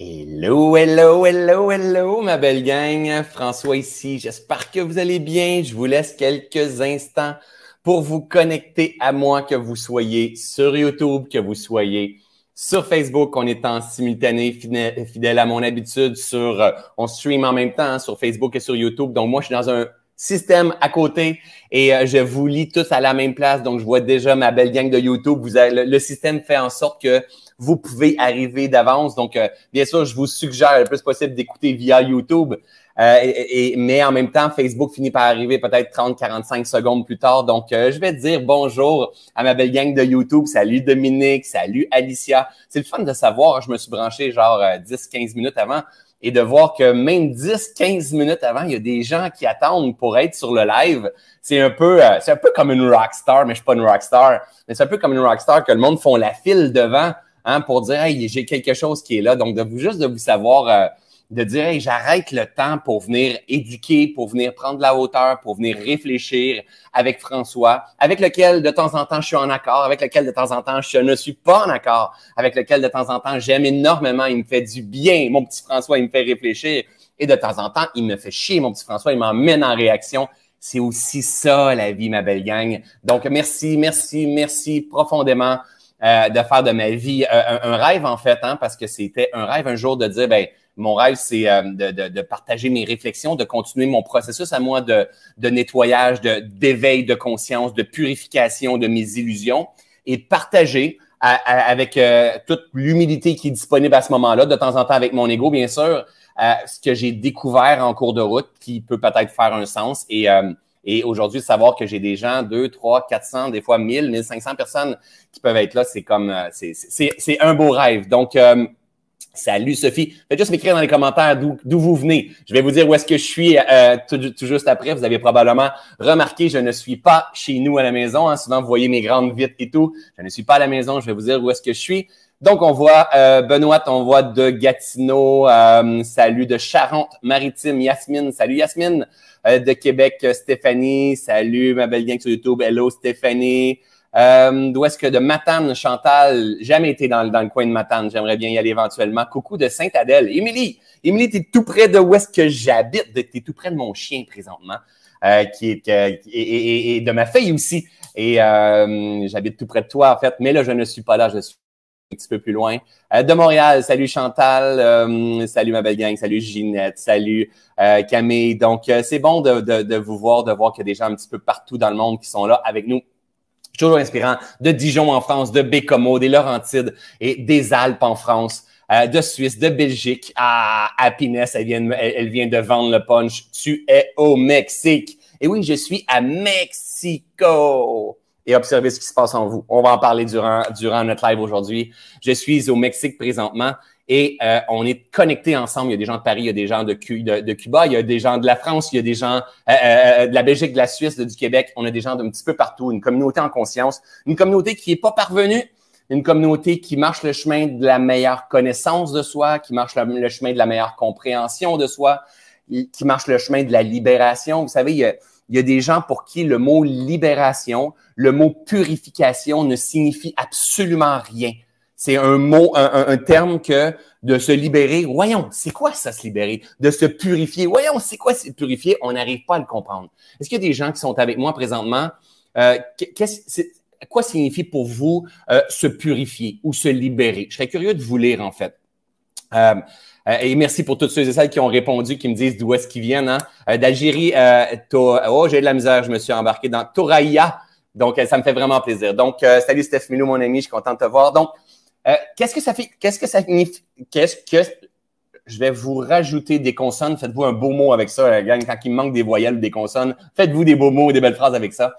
Hello, hello, hello, hello, ma belle gang. François ici. J'espère que vous allez bien. Je vous laisse quelques instants pour vous connecter à moi, que vous soyez sur YouTube, que vous soyez sur Facebook. On est en simultané, fidèle, à mon habitude. Sur, euh, on stream en même temps hein, sur Facebook et sur YouTube. Donc, moi, je suis dans un système à côté et euh, je vous lis tous à la même place. Donc, je vois déjà ma belle gang de YouTube. Vous avez, le, système fait en sorte que vous pouvez arriver d'avance. Donc, euh, bien sûr, je vous suggère le plus possible d'écouter via YouTube. Euh, et, mais en même temps, Facebook finit par arriver peut-être 30-45 secondes plus tard. Donc, je vais dire bonjour à ma belle gang de YouTube. Salut Dominique, salut Alicia. C'est le fun de savoir, je me suis branché genre 10-15 minutes avant et de voir que même 10-15 minutes avant, il y a des gens qui attendent pour être sur le live. C'est un peu, euh, c'est un peu comme une rockstar, mais je suis pas une rockstar. Mais c'est un peu comme une rockstar que le monde font la file devant, hein, pour dire, hey, j'ai quelque chose qui est là. Donc, de vous, juste de vous savoir, euh, de dire hey, j'arrête le temps pour venir éduquer, pour venir prendre la hauteur, pour venir réfléchir avec François, avec lequel de temps en temps je suis en accord, avec lequel de temps en temps je ne suis pas en accord, avec lequel de temps en temps j'aime énormément, il me fait du bien, mon petit François, il me fait réfléchir et de temps en temps il me fait chier, mon petit François, il m'emmène en réaction. C'est aussi ça la vie, ma belle gang. Donc merci, merci, merci profondément euh, de faire de ma vie euh, un, rêve en fait, hein, parce que c'était un rêve un jour de dire ben mon rêve, c'est euh, de, partager mes réflexions, de continuer mon processus à moi de, nettoyage, d'éveil de, conscience, de purification de mes illusions et partager avec euh, toute l'humilité qui est disponible à ce moment-là, de temps en temps avec mon ego, bien sûr, euh, ce que j'ai découvert en cours de route qui peut peut-être faire un sens. Et, et aujourd'hui, savoir que j'ai des gens, 2, 3, 400, des fois 1000, 1500 personnes qui peuvent être là, c'est comme, c'est un beau rêve. Donc, Salut Sophie. Faites juste m'écrire dans les commentaires d'où vous venez. Je vais vous dire où est-ce que je suis euh, tout, juste après. Vous avez probablement remarqué, je ne suis pas chez nous à la maison. Hein. Souvent, vous voyez mes grandes vitres et tout. Je ne suis pas à la maison. Je vais vous dire où est-ce que je suis. Donc, on voit euh, Benoît, on voit de Gatineau. Euh, salut de Charente-Maritime. Yasmine. Salut Yasmine. de Québec, Stéphanie. Salut ma belle gang sur YouTube. Hello Stéphanie. Euh, D'où est-ce que de Matane, Chantal, jamais été dans, le coin de Matane, j'aimerais bien y aller éventuellement. Coucou de Sainte-Adèle. Émilie, Émilie, tu es tout près de où est-ce que j'habite, tu es tout près de mon chien présentement, euh, qui est et, de ma fille aussi. Et euh, j'habite tout près de toi, en fait, mais là, je ne suis pas là, je suis un petit peu plus loin. Euh, de Montréal, salut Chantal, salut ma belle gang, salut Ginette, salut Camille. Donc, c'est bon de, de, de, vous voir, de voir qu'il y a des gens un petit peu partout dans le monde qui sont là avec nous toujours inspirant, de Dijon en France, de Bécomo, des Laurentides et des Alpes en France, euh, de Suisse, de Belgique. à Happiness, elle vient, elle, vient de vendre le punch. Tu es au Mexique. Et oui, je suis à Mexico. Et observez ce qui se passe en vous. On va en parler durant, durant notre live aujourd'hui. Je suis au Mexique présentement et euh, on est connectés ensemble. Il y a des gens de Paris, il y a des gens de, de, Cuba, il y a des gens de la France, il y a des gens euh, euh, de la Belgique, de la Suisse, du Québec. On a des gens d'un petit peu partout, une communauté en conscience, une communauté qui n'est pas parvenue, une communauté qui marche le chemin de la meilleure connaissance de soi, qui marche le, chemin de la meilleure compréhension de soi, qui marche le chemin de la libération. Vous savez, il y a, il y a des gens pour qui le mot libération, le mot purification ne signifie absolument rien. C'est un mot, un, terme que de se libérer. Voyons, c'est quoi ça, se libérer? De se purifier. Voyons, c'est quoi se purifier? On n'arrive pas à le comprendre. Est-ce qu'il y a des gens qui sont avec moi présentement? Euh, quoi signifie pour vous euh, se purifier ou se libérer? Je serais curieux de vous lire, en fait. Euh, et merci pour toutes ceux et celles qui ont répondu, qui me disent d'où est-ce qu'ils viennent. Hein? D'Algérie, oh, j'ai de la misère, je me suis embarqué dans Toraïa. Donc, ça me fait vraiment plaisir. Donc, salut Steph Milou, mon ami, je suis content de te voir. Donc, euh, qu'est-ce que ça fait? Qu'est-ce que ça signifie? Qu'est-ce que. Je vais vous rajouter des consonnes? Faites-vous un beau mot avec ça, gang. Quand il manque des voyelles ou des consonnes, faites-vous des beaux mots, des belles phrases avec ça.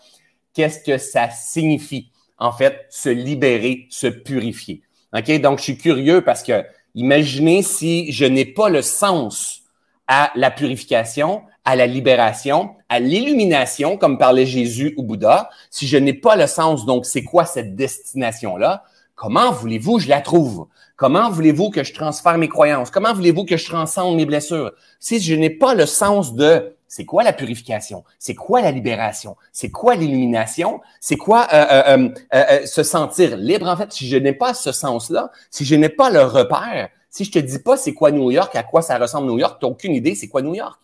Qu'est-ce que ça signifie? En fait, se libérer, se purifier? OK? Donc, je suis curieux parce que imaginez si je n'ai pas le sens à la purification, à la libération, à l'illumination, comme parlait Jésus ou Bouddha, si je n'ai pas le sens, donc c'est quoi cette destination-là? Comment voulez-vous je la trouve? Comment voulez-vous que je transfère mes croyances? Comment voulez-vous que je transcende mes blessures? Si je n'ai pas le sens de c'est quoi la purification? C'est quoi la libération? C'est quoi l'illumination? C'est quoi euh, euh, euh, se sentir libre? En fait, si je n'ai pas ce sens-là, si je n'ai pas le repère, Si je te dis pas c'est quoi New York, à quoi ça ressemble New York, tu n'as aucune idée c'est quoi New York.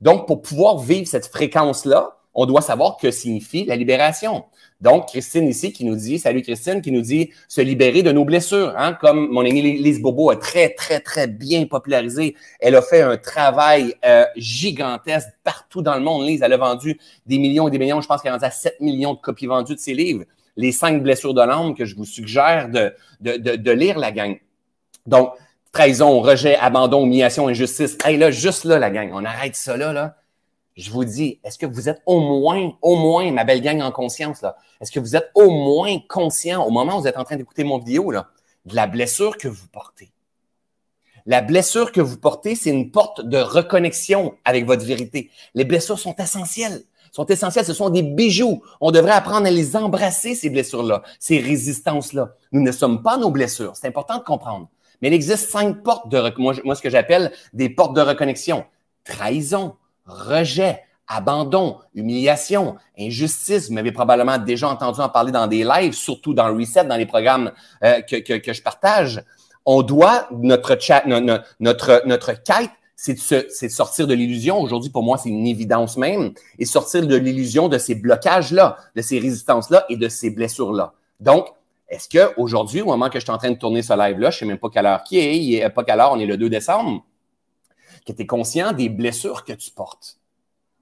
Donc, pour pouvoir vivre cette fréquence-là, on doit savoir que signifie la libération. Donc, Christine ici qui nous dit, salut Christine, qui nous dit se libérer de nos blessures, hein, comme mon amie Lise Bobo a très, très, très bien popularisé. Elle a fait un travail euh, gigantesque partout dans le monde. Lise, elle a vendu des millions et des millions. Je pense qu'elle a rendu à 7 millions de copies vendues de ses livres. Les cinq blessures de l'âme que je vous suggère de, de, de, de lire, la gang. Donc, trahison, rejet, abandon, humiliation, injustice. Hey, là, juste là, la gang, on arrête ça là, là je vous dis, est-ce que vous êtes au moins, au moins, ma belle gang en conscience, là, est-ce que vous êtes au moins conscient au moment où vous êtes en train d'écouter mon vidéo, là, de la blessure que vous portez? La blessure que vous portez, c'est une porte de reconnexion avec votre vérité. Les blessures sont essentielles. Sont essentielles. Ce sont des bijoux. On devrait apprendre à les embrasser, ces blessures-là, ces résistances-là. Nous ne sommes pas nos blessures. C'est important de comprendre. Mais il existe cinq portes de, moi, moi ce que j'appelle des portes de reconnexion. Trahison, rejet, abandon, humiliation, injustice. Vous m'avez probablement déjà entendu en parler dans des lives, surtout dans Reset, dans les programmes euh, que, que, que, je partage. On doit, notre, chat, notre, notre, notre quête, c'est de, sortir de l'illusion. Aujourd'hui, pour moi, c'est une évidence même. Et sortir de l'illusion de ces blocages-là, de ces résistances-là et de ces blessures-là. Donc, est-ce qu'aujourd'hui, au moment que je suis en train de tourner ce live-là, je ne sais même pas quelle heure qui est pas quelle heure, on est le 2 décembre, que tu es conscient des blessures que tu portes,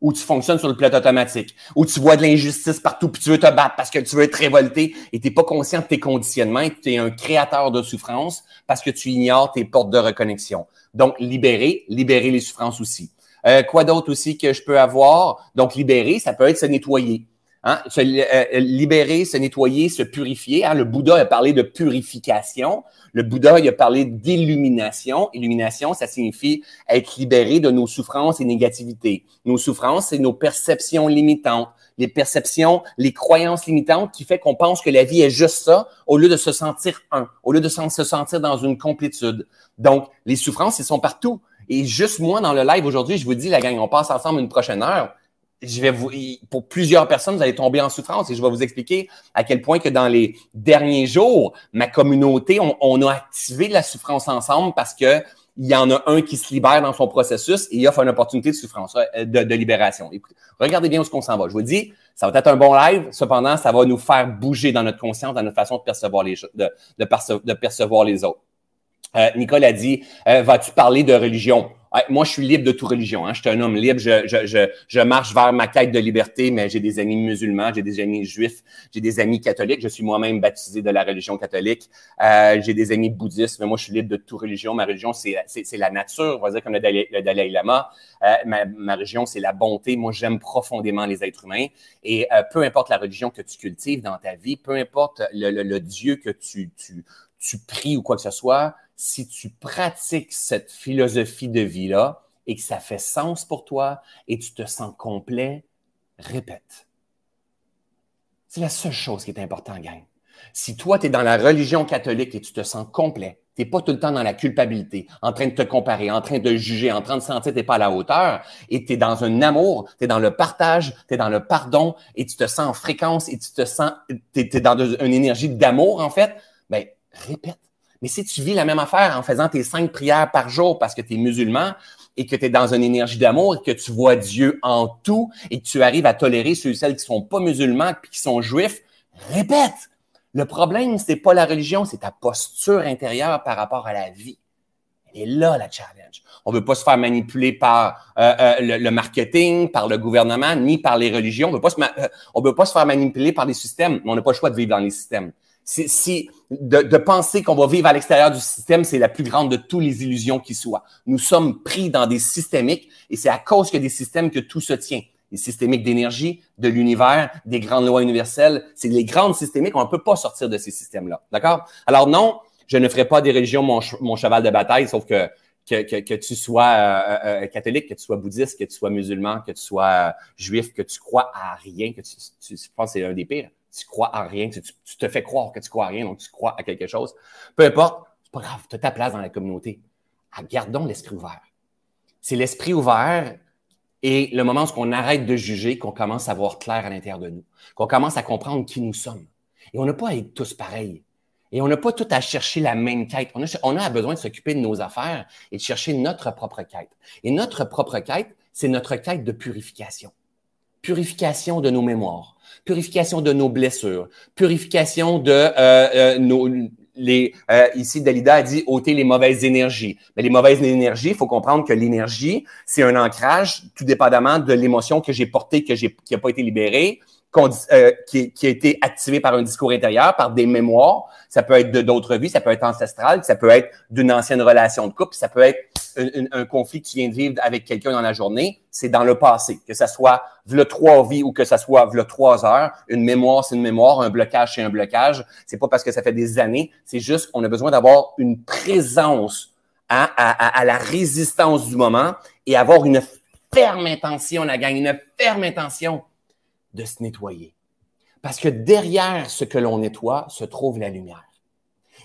ou tu fonctionnes sur le pilote automatique, ou tu vois de l'injustice partout, puis tu veux te battre parce que tu veux être révolté, et tu n'es pas conscient de tes conditionnements, et tu es un créateur de souffrance parce que tu ignores tes portes de reconnexion. Donc, libérer, libérer les souffrances aussi. Euh, quoi d'autre aussi que je peux avoir? Donc, libérer, ça peut être se nettoyer. Hein? Se euh, libérer, se nettoyer, se purifier. Hein? Le Bouddha a parlé de purification. Le Bouddha a parlé d'illumination. Illumination, ça signifie être libéré de nos souffrances et négativités. Nos souffrances, c'est nos perceptions limitantes, les perceptions, les croyances limitantes qui fait qu'on pense que la vie est juste ça au lieu de se sentir un, au lieu de se sentir dans une complétude. Donc, les souffrances, elles sont partout. Et juste moi, dans le live aujourd'hui, je vous dis, la gang, on passe ensemble une prochaine heure je vais vous, pour plusieurs personnes, vous allez tomber en souffrance et je vais vous expliquer à quel point que dans les derniers jours, ma communauté, on, a activé la souffrance ensemble parce que il y en a un qui se libère dans son processus et il offre une opportunité de souffrance, euh, de, libération. Écoutez, regardez bien où ce qu'on s'en va. Je vous dis, ça va être un bon live. Cependant, ça va nous faire bouger dans notre conscience, dans notre façon de percevoir les, de, de, percevoir les autres. Euh, Nicole a dit, euh, vas-tu parler de religion? Moi, je suis libre de toute religion. Hein. Je suis un homme libre. Je, je, je, je, marche vers ma quête de liberté, mais j'ai des amis musulmans, j'ai des amis juifs, j'ai des amis catholiques. Je suis moi-même baptisé de la religion catholique. Euh, j'ai des amis bouddhistes, mais moi, je suis libre de toute religion. Ma religion, c'est la nature, on va dire comme le Dalai, Lama. Euh, ma, ma, religion, c'est la bonté. Moi, j'aime profondément les êtres humains. Et euh, peu importe la religion que tu cultives dans ta vie, peu importe le, le, le Dieu que tu, tu, tu pries ou quoi que ce soit, si tu pratiques cette philosophie de vie-là et que ça fait sens pour toi et tu te sens complet, répète. C'est la seule chose qui est importante, gang. Si toi, tu es dans la religion catholique et tu te sens complet, tu n'es pas tout le temps dans la culpabilité, en train de te comparer, en train de juger, en train de sentir que tu pas à la hauteur, et tu es dans un amour, tu es dans le partage, tu es dans le pardon, et tu te sens en fréquence, et tu te sens, tu dans une énergie d'amour, en fait, ben, répète. Mais si tu vis la même affaire en faisant tes cinq prières par jour parce que tu es musulman et que tu es dans une énergie d'amour et que tu vois Dieu en tout et que tu arrives à tolérer ceux et celles qui sont pas musulmans et qui sont juifs, répète. Le problème, c'est pas la religion, c'est ta posture intérieure par rapport à la vie. Et là la challenge. On ne veut pas se faire manipuler par euh, euh, le, marketing, par le gouvernement, ni par les religions. On ne veut, euh, veut pas se faire manipuler par les systèmes, mais on n'a pas le choix de vivre dans les systèmes si de, de, penser qu'on va vivre à l'extérieur du système, c'est la plus grande de toutes les illusions qui soient. Nous sommes pris dans des systémiques et c'est à cause que des systèmes que tout se tient. Les systémiques d'énergie, de l'univers, des grandes lois universelles, c'est les grandes systémiques, on ne peut pas sortir de ces systèmes-là. D'accord? Alors non, je ne ferai pas des religions mon, cheval de bataille, sauf que que, que, tu sois euh, euh, catholique, que tu sois bouddhiste, que tu sois musulman, que tu sois euh, juif, que tu crois à rien, que tu, tu, je pense que c'est un des pires tu crois à rien, tu, te fais croire que tu crois à rien, donc tu crois à quelque chose. Peu importe, c'est pas grave, tu as ta place dans la communauté. Ah, gardons l'esprit ouvert. C'est l'esprit ouvert et le moment où on arrête de juger, qu'on commence à voir clair à l'intérieur de nous, qu'on commence à comprendre qui nous sommes. Et on n'a pas à être tous pareils. Et on n'a pas tout à chercher la même quête. On a besoin de s'occuper de nos affaires et de chercher notre propre quête. Et notre propre quête, c'est notre quête de purification. Purification de nos mémoires, purification de nos blessures, purification de euh, euh, nos, les, euh, ici, Dalida a dit ôter les mauvaises énergies. Mais les mauvaises énergies, il faut comprendre que l'énergie, c'est un ancrage, tout dépendamment de l'émotion que j'ai portée, que j'ai, qui n'a pas été libérée, euh, qui, qui, a été activé par un discours intérieur, par des mémoires. Ça peut être de d'autres vies, ça peut être ancestral, ça peut être d'une ancienne relation de couple, ça peut être un, un, conflit que tu viens de vivre avec quelqu'un dans la journée. C'est dans le passé, que ça soit le trois vies ou que ça soit le trois heures. Une mémoire, c'est une mémoire. Un blocage, c'est un blocage. C'est pas parce que ça fait des années. C'est juste qu'on a besoin d'avoir une présence à, à, à la résistance du moment et avoir une ferme intention, la gang, une ferme intention de se nettoyer. Parce que derrière ce que l'on nettoie se trouve la lumière.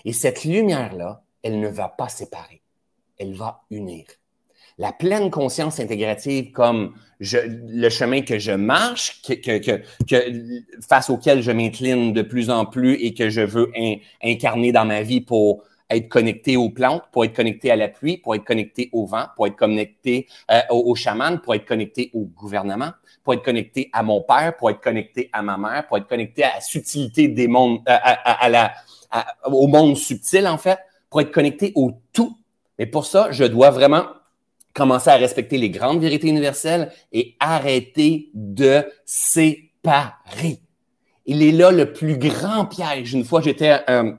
Et cette lumière-là, elle ne va pas séparer, elle va unir. La pleine conscience intégrative comme le chemin que je marche, face auquel je m'incline de plus en plus et que je veux incarner dans ma vie pour être connecté aux plantes, pour être connecté à la pluie, pour être connecté au vent, pour être connecté euh, aux chamans, pour être connecté au gouvernement pour être connecté à mon père, pour être connecté à ma mère, pour être connecté à la subtilité des mondes, à, la, au monde subtil, en fait, pour être connecté au tout. Mais pour ça, je dois vraiment commencer à respecter les grandes vérités universelles et arrêter de séparer. Il est là le plus grand piège. Une fois, j'étais euh,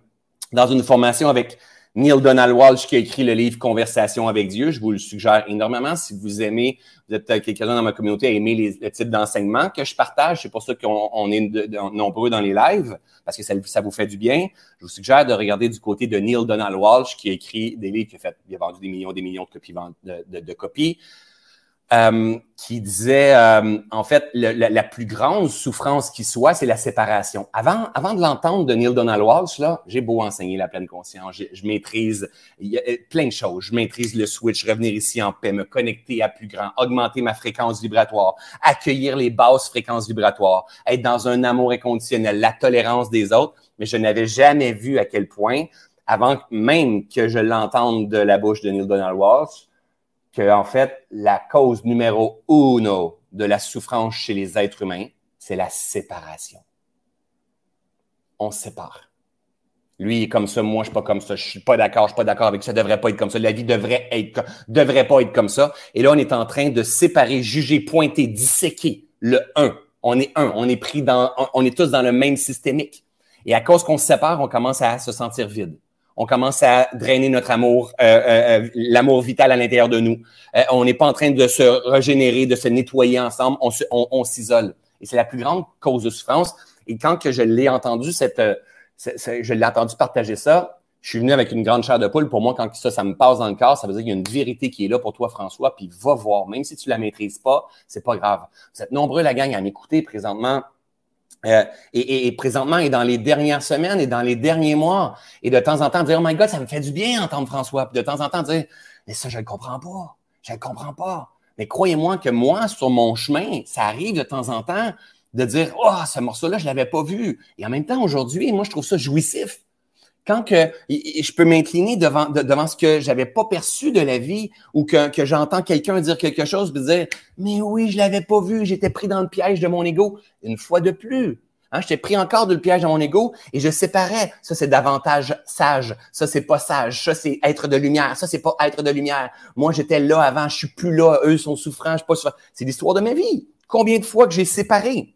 dans une formation avec Neil Donald Walsh qui a écrit le livre Conversation avec Dieu. Je vous le suggère énormément. Si vous aimez, vous êtes quelques-uns dans ma communauté à aimer les, le type d'enseignement que je partage. C'est pour ça qu'on est nombreux dans les lives, parce que ça, vous fait du bien. Je vous suggère de regarder du côté de Neil Donald Walsh qui a écrit des livres, qui a, fait, il a vendu des millions des millions de copies. De copies. Euh, qui disait, euh, en fait, la, plus grande souffrance qui soit, c'est la séparation. Avant, avant de l'entendre de Neil Donald Walsh, là, j'ai beau enseigner la pleine conscience, je, maîtrise a, plein de choses. Je maîtrise le switch, revenir ici en paix, me connecter à plus grand, augmenter ma fréquence vibratoire, accueillir les basses fréquences vibratoires, être dans un amour inconditionnel, la tolérance des autres. Mais je n'avais jamais vu à quel point, avant même que je l'entende de la bouche de Neil Donald Walsh, que, en fait, la cause numéro uno de la souffrance chez les êtres humains, c'est la séparation. On sépare. Lui, est comme ça, moi, je suis pas comme ça, je suis pas d'accord, je suis pas d'accord avec ça, ça devrait pas être comme ça, la vie devrait devrait pas être comme ça. Et là, on est en train de séparer, juger, pointer, disséquer le un. On est un, on est pris dans, on est tous dans le même systémique. Et à cause qu'on se sépare, on commence à se sentir vide on commence à drainer notre amour, euh, euh, euh l'amour vital à l'intérieur de nous. On n'est pas en train de se régénérer, de se nettoyer ensemble, on, s'isole. Et c'est la plus grande cause de souffrance. Et quand que je l'ai entendu, cette, je l'ai entendu partager ça, je suis venu avec une grande chair de poule. Pour moi, quand ça, ça me passe dans le corps, ça veut dire qu'il y a une vérité qui est là pour toi, François, puis va voir. Même si tu la maîtrises pas, c'est pas grave. Vous êtes nombreux, la gang, à m'écouter présentement. Euh, et, et, présentement, et dans les dernières semaines et dans les derniers mois, et de temps en temps dire, oh my God, ça me fait du bien entendre François. Puis de temps en temps dire, mais ça, je ne le comprends pas. Je ne le comprends pas. Mais croyez-moi que moi, sur mon chemin, ça arrive de temps en temps de dire, oh, ce morceau-là, je ne l'avais pas vu. Et en même temps, aujourd'hui, moi, je trouve ça jouissif quand que je peux m'incliner devant, devant ce que j'avais pas perçu de la vie ou que, que j'entends quelqu'un dire quelque chose et dire Mais oui, je l'avais pas vu, j'étais pris dans le piège de mon ego. Une fois de plus. Hein, j'étais pris encore dans le piège de mon ego et je séparais. Ça, c'est davantage sage. Ça, c'est pas sage. Ça, c'est être de lumière. Ça, c'est pas être de lumière. Moi, j'étais là avant, je suis plus là. Eux sont souffrants, je suis pas souffrant. C'est l'histoire de ma vie. Combien de fois que j'ai séparé?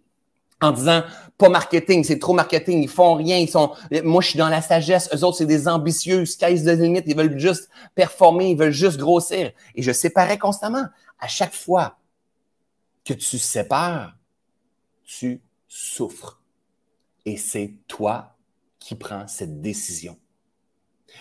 en disant pas marketing, c'est trop marketing, ils font rien, ils sont moi je suis dans la sagesse, eux autres c'est des ambitieux, sky's the limit, ils veulent juste performer, ils veulent juste grossir et je séparais constamment. À chaque fois que tu sépares, tu souffres. Et c'est toi qui prends cette décision.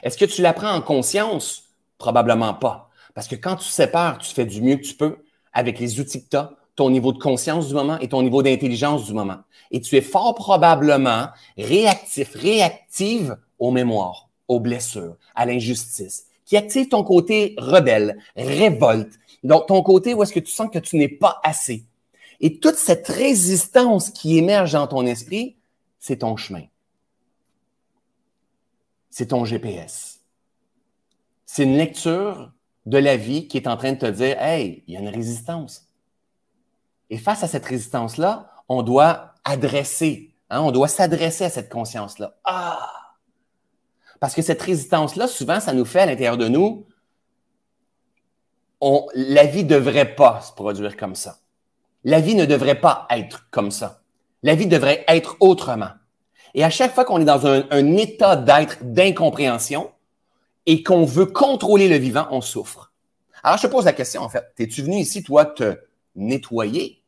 Est-ce que tu la prends en conscience? Probablement pas. Parce que quand tu sépares, tu fais du mieux que tu peux avec les outils que tu as, ton niveau de conscience du moment et ton niveau d'intelligence du moment. Et tu es fort probablement réactif, réactive aux mémoires, aux blessures, à l'injustice, qui active ton côté rebelle, révolte, donc ton côté où est-ce que tu sens que tu n'es pas assez. Et toute cette résistance qui émerge dans ton esprit, c'est ton chemin. c'est ton GPS. C'est une lecture de la vie qui est en train de te dire, hey, il y a une résistance. Et face à cette résistance-là, on doit adresser, hein, on doit s'adresser à cette conscience-là. Ah! Parce que cette résistance-là, souvent, ça nous fait à l'intérieur de nous, on, la vie ne devrait pas se produire comme ça. La vie ne devrait pas être comme ça. La vie devrait être autrement. Et à chaque fois qu'on est dans un, un état d'être d'incompréhension et qu'on veut contrôler le vivant, on souffre. Alors, je te pose la question, en fait. Es-tu venu ici, toi, te nettoyer,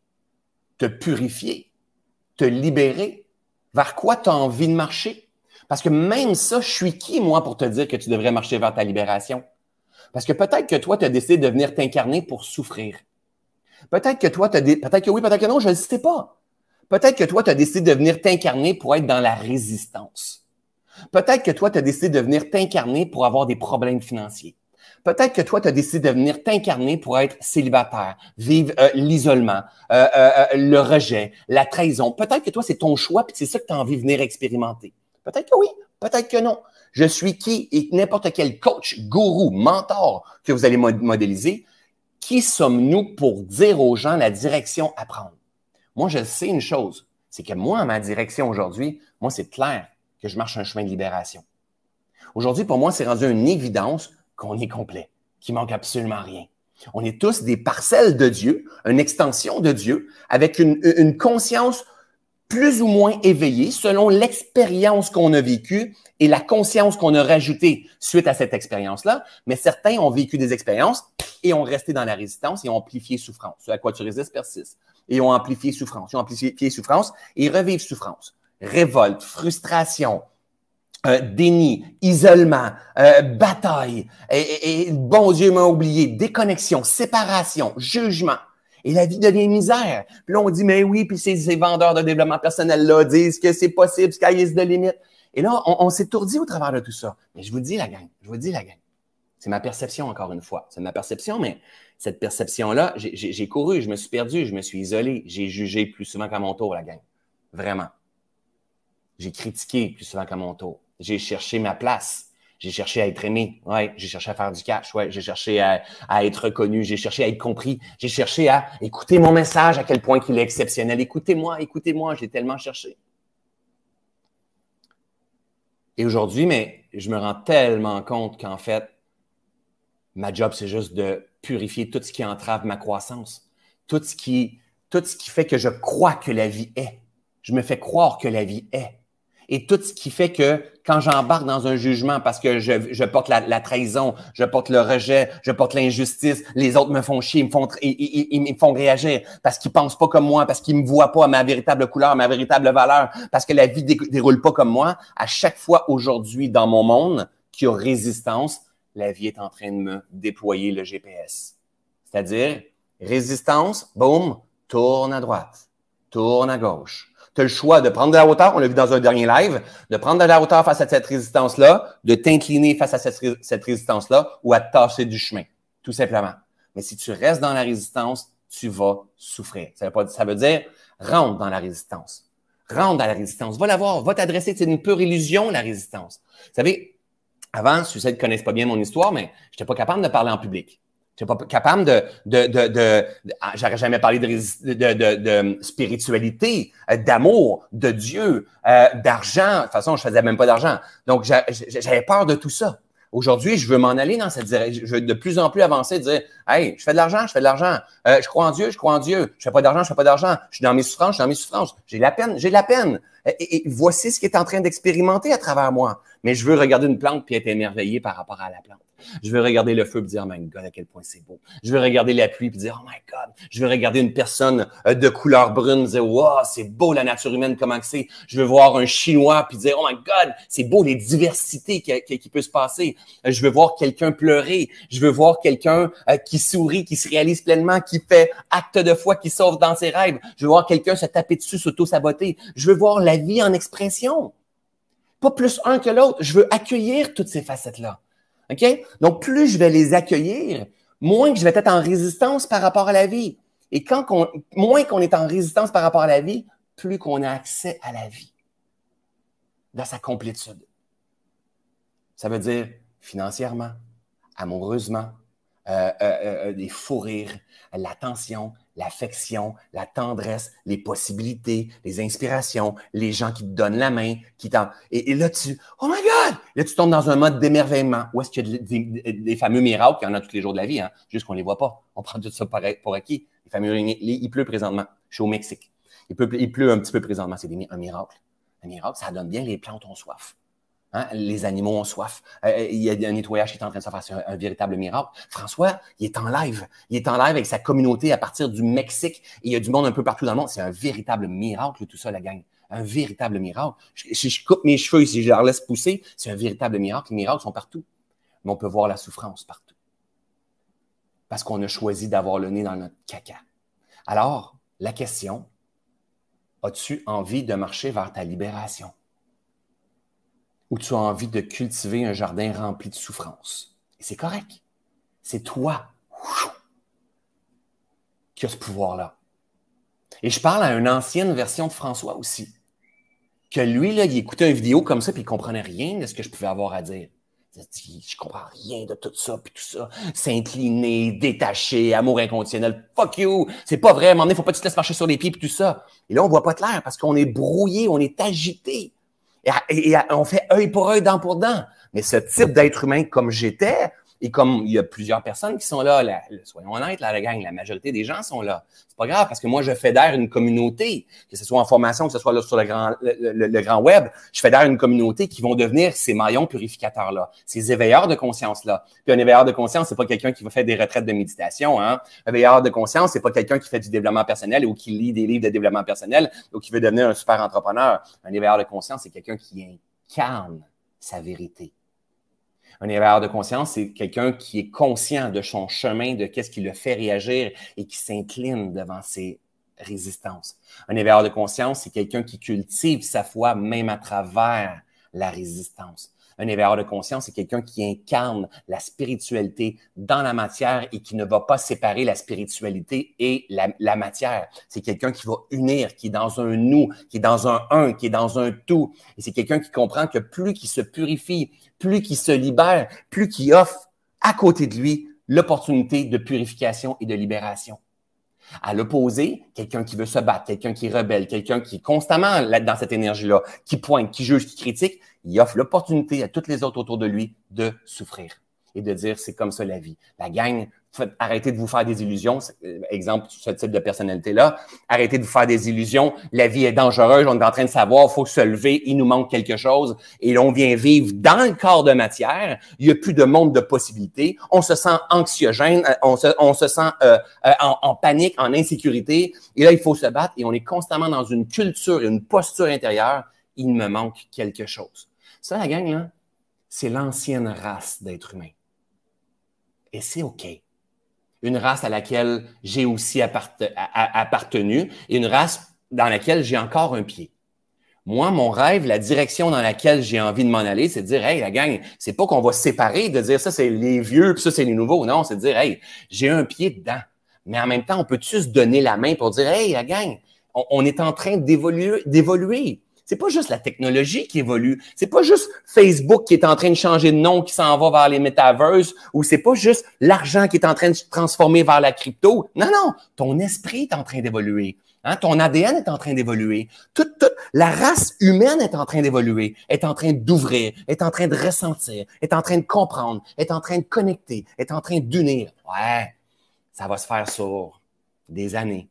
te purifier, te libérer? Vers quoi tu as envie de marcher? Parce que même ça, je suis qui, moi, pour te dire que tu devrais marcher vers ta libération? Parce que peut-être que toi, tu as décidé de venir t'incarner pour souffrir. Peut-être que toi, tu as peut-être que oui, peut-être que non, je ne pas. Peut-être que toi, tu as décidé de venir t'incarner pour être dans la résistance. Peut-être que toi, tu as décidé de venir t'incarner pour avoir des problèmes financiers. Peut-être que toi, tu as décidé de venir t'incarner pour être célibataire, vivre euh, l'isolement, euh, euh, le rejet, la trahison. Peut-être que toi, c'est ton choix, puis c'est ça que tu as envie de venir expérimenter. Peut-être que oui, peut-être que non. Je suis qui et n'importe quel coach, gourou, mentor que vous allez modéliser, qui sommes-nous pour dire aux gens la direction à prendre? Moi, je sais une chose, c'est que moi, ma direction aujourd'hui, moi, c'est clair que je marche un chemin de libération. Aujourd'hui, pour moi, c'est rendu une évidence qu'on est complet, qu'il manque absolument rien. On est tous des parcelles de Dieu, une extension de Dieu, avec une, une conscience plus ou moins éveillée selon l'expérience qu'on a vécue et la conscience qu'on a rajoutée suite à cette expérience-là. Mais certains ont vécu des expériences et ont resté dans la résistance et ont amplifié souffrance. Ce à quoi tu résistes persiste et ont amplifié souffrance. Ils ont amplifié souffrance et revivent souffrance. Révolte, frustration, euh, déni, isolement, euh, bataille, et, bon Dieu m'a oublié, déconnexion, séparation, jugement. Et la vie devient misère. Puis là, on dit, mais oui, puis ces, ces vendeurs de développement personnel-là disent que c'est possible, sky is the limit. Et là, on, on s'étourdit au travers de tout ça. Mais je vous dis, la gang, je vous dis, la gang. C'est ma perception, encore une fois. C'est ma perception, mais cette perception-là, j'ai couru, je me suis perdu, je me suis isolé, j'ai jugé plus souvent qu'à mon tour, la gang. Vraiment. J'ai critiqué plus souvent qu'à mon tour. J'ai cherché ma place. J'ai cherché à être aimé. Ouais, j'ai cherché à faire du cash. Ouais, j'ai cherché à, être reconnu. J'ai cherché à être compris. J'ai cherché à écouter mon message, à quel point il est exceptionnel. Écoutez-moi, écoutez-moi. J'ai tellement cherché. Et aujourd'hui, mais je me rends tellement compte qu'en fait, Ma job, c'est juste de purifier tout ce qui entrave ma croissance, tout ce qui, tout ce qui fait que je crois que la vie est. Je me fais croire que la vie est. Et tout ce qui fait que quand j'embarque dans un jugement parce que je, porte la, trahison, je porte le rejet, je porte l'injustice, les autres me font chier, ils me font, me font réagir parce qu'ils pensent pas comme moi, parce qu'ils me voient pas à ma véritable couleur, ma véritable valeur, parce que la vie déroule pas comme moi. À chaque fois aujourd'hui dans mon monde qui a résistance, la vie est en train de me déployer le GPS. C'est-à-dire, résistance, boum, tourne à droite, tourne à gauche. Tu as le choix de prendre de la hauteur, on l'a vu dans un dernier live, de prendre de la hauteur face à cette résistance-là, de t'incliner face à cette, résistance-là ou à te tasser du chemin, tout simplement. Mais si tu restes dans la résistance, tu vas souffrir. Ça veut, pas, ça veut dire, rentre dans la résistance. Rentre dans la résistance. Va la voir, va t'adresser. C'est une pure illusion, la résistance. Vous savez, avant, ceux qui ne connaissent pas bien mon histoire, mais je n'étais pas capable de parler en public. N'étais pas capable de, de, de, de, ah, j'aurais jamais parlé de, de, de, spiritualité, euh, d'amour, de Dieu, euh, d'argent. De toute façon, je faisais même pas d'argent. Donc, j'avais peur de tout ça. Aujourd'hui, je veux m'en aller dans cette direction. Je veux de plus en plus avancer, dire Hey, je fais de l'argent, je fais de l'argent. Euh, je crois en Dieu, je crois en Dieu. Je fais pas d'argent, je fais pas d'argent. Je suis dans mes souffrances, je suis dans mes souffrances. J'ai la peine, j'ai la peine. Et, voici ce qui est en train d'expérimenter à travers moi. Mais je veux regarder une plante puis être émerveillé par rapport à la plante. Je veux regarder le feu et dire, oh my God, à quel point c'est beau. Je veux regarder la pluie et dire, oh my God. Je veux regarder une personne euh, de couleur brune et dire, wow, c'est beau la nature humaine, comment c'est. Je veux voir un Chinois puis dire, oh my God, c'est beau les diversités qui, qui, peut se passer. Euh, je veux voir quelqu'un pleurer. Je veux voir quelqu'un euh, qui sourit, qui se réalise pleinement, qui fait acte de foi, qui sauve dans ses rêves. Je veux voir quelqu'un se taper dessus, s'auto-saboter. Je veux voir la vie en expression. Pas plus un que l'autre. Je veux accueillir toutes ces facettes-là. OK? Donc, plus je vais les accueillir, moins je vais être en résistance par rapport à la vie. Et quand moins qu'on est en résistance par rapport à la vie, plus qu'on a accès à la vie dans sa complétude. Ça veut dire financièrement, amoureusement, euh, euh, des fous rires, l'attention, l'affection, la tendresse, les possibilités, les inspirations, les gens qui te donnent la main, qui t'en... Et, là, tu... Oh my God! Là, tu tombes dans un mode d'émerveillement. Où est-ce qu'il y a des, fameux miracles qu'il y en a tous les jours de la vie, hein? juste qu'on ne les voit pas. On prend tout ça pour acquis. Les fameux... Il pleut présentement. Je suis au Mexique. Il pleut, il pleut un petit peu présentement. C'est un miracle. Un miracle, ça donne bien. Les plantes ont soif. Hein? Les animaux ont soif. Euh, euh, il y a un nettoyage qui est en train de se faire. C'est un, véritable miracle. François, il est en live. Il est en live avec sa communauté à partir du Mexique. il y a du monde un peu partout dans le monde. C'est un véritable miracle, tout ça, la gang. Un véritable miracle. Si je, coupe mes cheveux, si je les laisse pousser, c'est un véritable miracle. Les miracles sont partout. Mais on peut voir la souffrance partout. Parce qu'on a choisi d'avoir le nez dans notre caca. Alors, la question, as-tu envie de marcher vers ta libération? Ou tu as envie de cultiver un jardin rempli de souffrance. Et c'est correct. C'est toi qui as ce pouvoir-là. Et je parle à une ancienne version de François aussi. Que lui, là, il écoutait une vidéo comme ça, puis il comprenait rien de ce que je pouvais avoir à dire. Je comprends rien de tout ça, puis tout ça. S'incliner, détaché, amour inconditionnel. Fuck you! C'est pas vrai, donné, faut pas que tu te laisses marcher sur les pieds, puis tout ça. Et là, on voit pas clair parce qu'on est brouillé, on est agité. Et, on fait œil pour œil, dent pour dent. Mais ce type d'être humain comme j'étais, et comme il y a plusieurs personnes qui sont là, soyons honnêtes, la gang, la majorité des gens sont là. C'est pas grave parce que moi, je fédère une communauté, que ce soit en formation, que ce soit là sur le grand, le, grand web, je fédère une communauté qui vont devenir ces maillons purificateurs-là, ces éveilleurs de conscience-là. Puis un éveilleur de conscience, c'est pas quelqu'un qui va faire des retraites de méditation. Hein? Un éveilleur de conscience, c'est pas quelqu'un qui fait du développement personnel ou qui lit des livres de développement personnel ou qui veut devenir un super entrepreneur. Un éveilleur de conscience, c'est quelqu'un qui incarne sa vérité un éveilleur de conscience, c'est quelqu'un qui est conscient de son chemin, de qu'est-ce qui le fait réagir et qui s'incline devant ses résistances. Un éveilleur de conscience, c'est quelqu'un qui cultive sa foi même à travers la résistance. Un éveilleur de conscience, c'est quelqu'un qui incarne la spiritualité dans la matière et qui ne va pas séparer la spiritualité et la, la matière. C'est quelqu'un qui va unir, qui est dans un nous, qui est dans un un, qui est dans un tout. Et c'est quelqu'un qui comprend que plus qu'il se purifie, plus qu'il se libère, plus qu'il offre à côté de lui l'opportunité de purification et de libération. À l'opposé, quelqu'un qui veut se battre, quelqu'un qui est rebelle, quelqu'un qui est constamment dans cette énergie-là, qui pointe, qui juge, qui critique, il offre l'opportunité à toutes les autres autour de lui de souffrir et de dire c'est comme ça la vie. La gang arrêtez de vous faire des illusions. Euh, exemple, ce type de personnalité-là. Arrêtez de vous faire des illusions. La vie est dangereuse. On est en train de savoir, il faut se lever. Il nous manque quelque chose. Et on vient vivre dans le corps de matière. Il n'y a plus de monde de possibilités. On se sent anxiogène. Euh, on se, on se sent euh, en, en, panique, en insécurité. Et là, il faut se battre. Et on est constamment dans une culture une posture intérieure. Il me manque quelque chose. Ça, la gang, là, c'est l'ancienne race d'être humain. Et c'est OK une race à laquelle j'ai aussi appartenu et une race dans laquelle j'ai encore un pied. Moi, mon rêve, la direction dans laquelle j'ai envie de m'en aller, c'est de dire, hey, la gang, c'est pas qu'on va séparer, de dire ça, c'est les vieux, puis ça, c'est les nouveaux. Non, c'est de dire, hey, j'ai un pied dedans. Mais en même temps, on peut-tu se donner la main pour dire, hey, la gang, on est en train d'évoluer? C'est pas juste la technologie qui évolue. C'est pas juste Facebook qui est en train de changer de nom, qui s'en va vers les metaverses, ou c'est pas juste l'argent qui est en train de se transformer vers la crypto. Non, non, ton esprit est en train d'évoluer. Hein? Ton ADN est en train d'évoluer. Toute, toute la race humaine est en train d'évoluer, est en train d'ouvrir, est en train de ressentir, est en train de comprendre, est en train de connecter, est en train d'unir. Ouais, ça va se faire sur des années,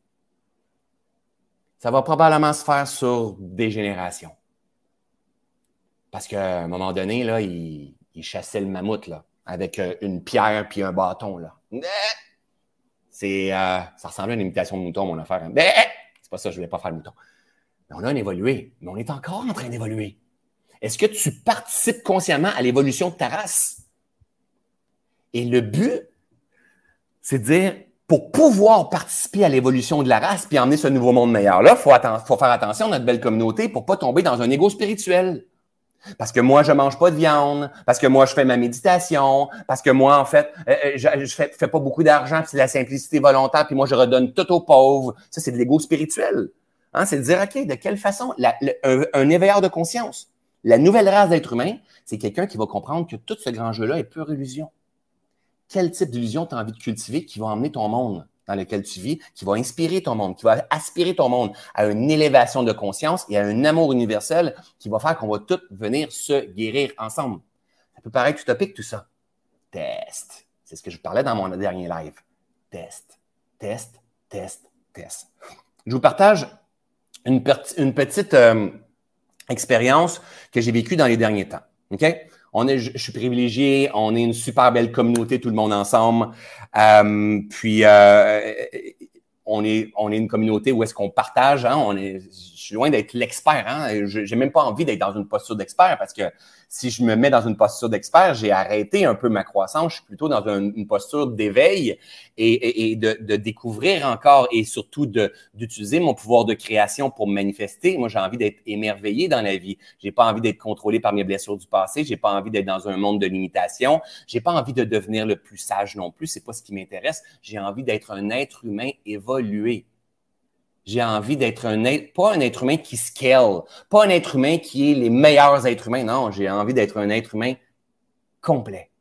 ça va probablement se faire sur des générations. Parce qu'à un moment donné, là, il, chassait le mammouth là, avec euh, une pierre puis un bâton. Là. C'est, euh, ça ressemble à une imitation de mouton, mon affaire. C'est pas ça, je voulais pas faire le mouton. Mais on a évolué, mais on est encore en train d'évoluer. Est-ce que tu participes consciemment à l'évolution de ta race? Et le but, c'est de dire, pour pouvoir participer à l'évolution de la race puis emmener ce nouveau monde meilleur. Là, il faut, faire attention à notre belle communauté pour pas tomber dans un égo spirituel. Parce que moi, je mange pas de viande, parce que moi, je fais ma méditation, parce que moi, en fait, euh, euh, je, fais, pas beaucoup d'argent, c'est la simplicité volontaire, puis moi, je redonne tout aux pauvres. Ça, c'est de l'ego spirituel. Hein? C'est de dire, OK, de quelle façon? un, un éveilleur de conscience, La nouvelle race d'être humain, c'est quelqu'un qui va comprendre que tout ce grand jeu-là est pure illusion. Quel type d'illusion tu as envie de cultiver qui va emmener ton monde dans lequel tu vis, qui va inspirer ton monde, qui va aspirer ton monde à une élévation de conscience et à un amour universel qui va faire qu'on va tous venir se guérir ensemble. Ça peut paraître utopique tout ça. Test. C'est ce que je parlais dans mon dernier live. Test, test, test, test. Je vous partage une, petite euh, expérience que j'ai vécue dans les derniers temps. OK? On est, je, suis privilégié, on est une super belle communauté, tout le monde ensemble. Euh, puis euh, on est, on est une communauté où est-ce qu'on partage, hein, on est, suis loin d'être l'expert, hein, j'ai même pas envie d'être dans une posture d'expert parce que si je me mets dans une posture d'expert, j'ai arrêté un peu ma croissance. Je suis plutôt dans une, posture d'éveil et, de, découvrir encore et surtout d'utiliser mon pouvoir de création pour manifester. Moi, j'ai envie d'être émerveillé dans la vie. J'ai pas envie d'être contrôlé par mes blessures du passé. J'ai pas envie d'être dans un monde de limitation. J'ai pas envie de devenir le plus sage non plus. C'est pas ce qui m'intéresse. J'ai envie d'être un être humain évolué. J'ai envie d'être un être, pas un être humain qui scale, pas un être humain qui est les meilleurs êtres humains. Non, j'ai envie d'être un être humain complet,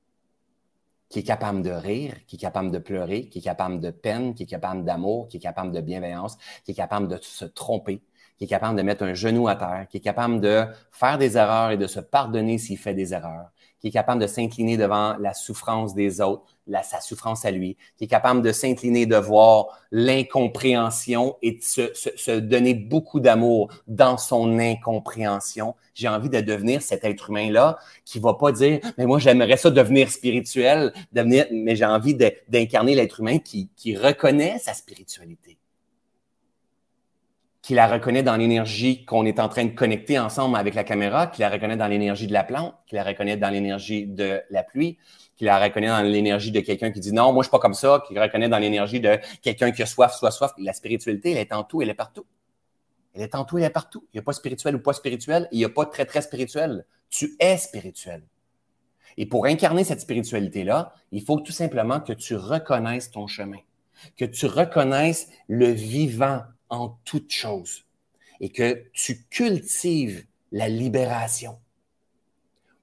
qui est capable de rire, qui est capable de pleurer, qui est capable de peine, qui est capable d'amour, qui est capable de bienveillance, qui est capable de se tromper, qui est capable de mettre un genou à terre, qui est capable de faire des erreurs et de se pardonner s'il fait des erreurs, qui est capable de s'incliner devant la souffrance des autres, la, sa souffrance à lui, qui est capable de s'incliner de voir l'incompréhension et de se, donner beaucoup d'amour dans son incompréhension. J'ai envie de devenir cet être humain-là qui va pas dire, mais moi, j'aimerais ça devenir spirituel, devenir, mais j'ai envie d'incarner l'être humain qui reconnaît sa spiritualité qui la reconnaît dans l'énergie qu'on est en train de connecter ensemble avec la caméra, qui la reconnaît dans l'énergie de la plante, qui la reconnaît dans l'énergie de la pluie, qui la reconnaît dans l'énergie de quelqu'un qui dit non, moi je suis pas comme ça, qui reconnaît dans l'énergie de quelqu'un qui a soif, soit soif. La spiritualité, elle est en tout, elle est partout. Elle est en tout, elle est partout. Il n'y a pas spirituel ou pas spirituel, il n'y a pas très très spirituel. Tu es spirituel. Et pour incarner cette spiritualité-là, il faut tout simplement que tu reconnaisses ton chemin, que tu reconnaisses le vivant en toutes choses et que tu cultives la libération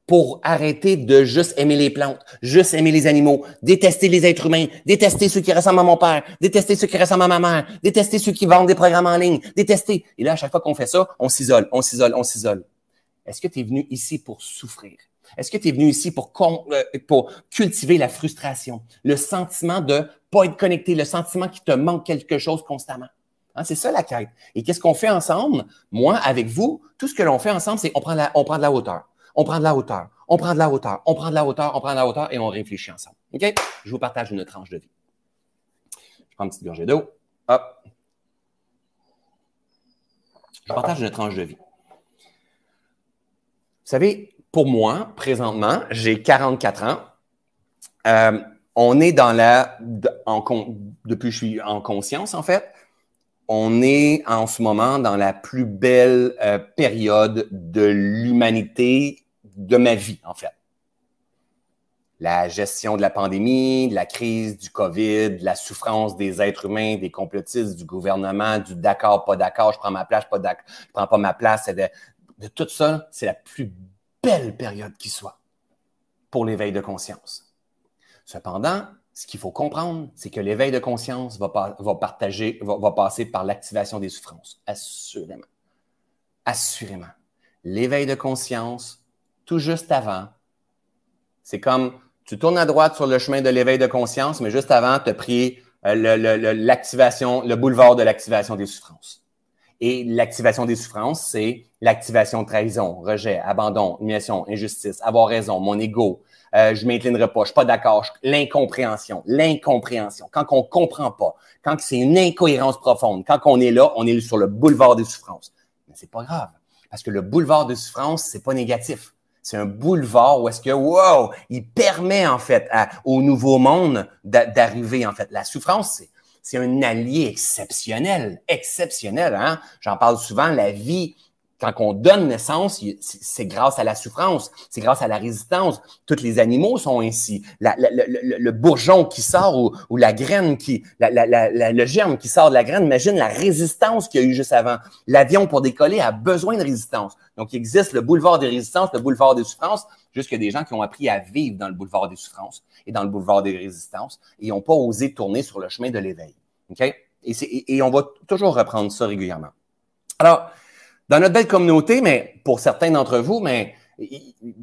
pour arrêter de juste aimer les plantes, juste aimer les animaux, détester les êtres humains, détester ceux qui ressemblent à mon père, détester ceux qui ressemblent à ma mère, détester ceux qui vendent des programmes en ligne, détester. Et là, à chaque fois qu'on fait ça, on s'isole, on s'isole, on s'isole. Est-ce que tu es venu ici pour souffrir? Est-ce que tu es venu ici pour, euh, pour cultiver la frustration, le sentiment de pas être connecté, le sentiment qu'il te manque quelque chose constamment? Hein, c'est ça la quête. Et qu'est-ce qu'on fait ensemble? Moi, avec vous, tout ce que l'on fait ensemble, c'est on prend, la, on prend de la hauteur. On prend de la hauteur. On prend de la hauteur. On prend de la hauteur. On prend de la hauteur et on réfléchit ensemble. OK? Je vous partage une tranche de vie. Je prends une petite gorgée d'eau. Hop. Je partage une tranche de vie. Vous savez, pour moi, présentement, j'ai 44 ans. Euh, on est dans la, depuis que je suis en conscience, en fait, on est en ce moment dans la plus belle euh, période de l'humanité, de ma vie, en fait. La gestion de la pandémie, de la crise du COVID, de la souffrance des êtres humains, des complotistes, du gouvernement, du d'accord, pas d'accord, je prends ma place, pas d'accord, je prends pas ma place. De tout ça, c'est la plus belle période qui soit pour l'éveil de conscience. Cependant, ce qu'il faut comprendre, c'est que l'éveil de conscience va, passer par l'activation des souffrances. Assurément. Assurément. L'éveil de conscience, tout juste avant, c'est comme tu tournes à droite sur le chemin de l'éveil de conscience, mais juste avant, tu as pris euh, l'activation, le, boulevard de l'activation des souffrances. Et l'activation des souffrances, c'est l'activation de trahison, rejet, abandon, humiliation, injustice, avoir raison, mon ego, euh, je m'inclinerai pas, je suis pas d'accord. L'incompréhension, l'incompréhension. Quand on comprend pas, quand c'est une incohérence profonde, quand on est là, on est sur le boulevard des souffrances. Mais c'est pas grave, parce que le boulevard des souffrances, c'est pas négatif. C'est un boulevard où est-ce que, wow, il permet en fait au nouveau monde d'arriver en fait. La souffrance, c'est c'est un allié exceptionnel, exceptionnel. Hein? J'en parle souvent. La vie quand on donne naissance, c'est grâce à la souffrance, c'est grâce à la résistance. Tous les animaux sont ainsi. le, bourgeon qui sort ou, la graine qui, le germe qui sort de la graine, imagine la résistance qu'il y a eu juste avant. L'avion pour décoller a besoin de résistance. Donc, il existe le boulevard des résistances, le boulevard des souffrances, juste des gens qui ont appris à vivre dans le boulevard des souffrances et dans le boulevard des résistances et n'ont pas osé tourner sur le chemin de l'éveil. OK? Et, et on va toujours reprendre ça régulièrement. Alors, dans notre belle communauté, mais pour certains d'entre vous, mais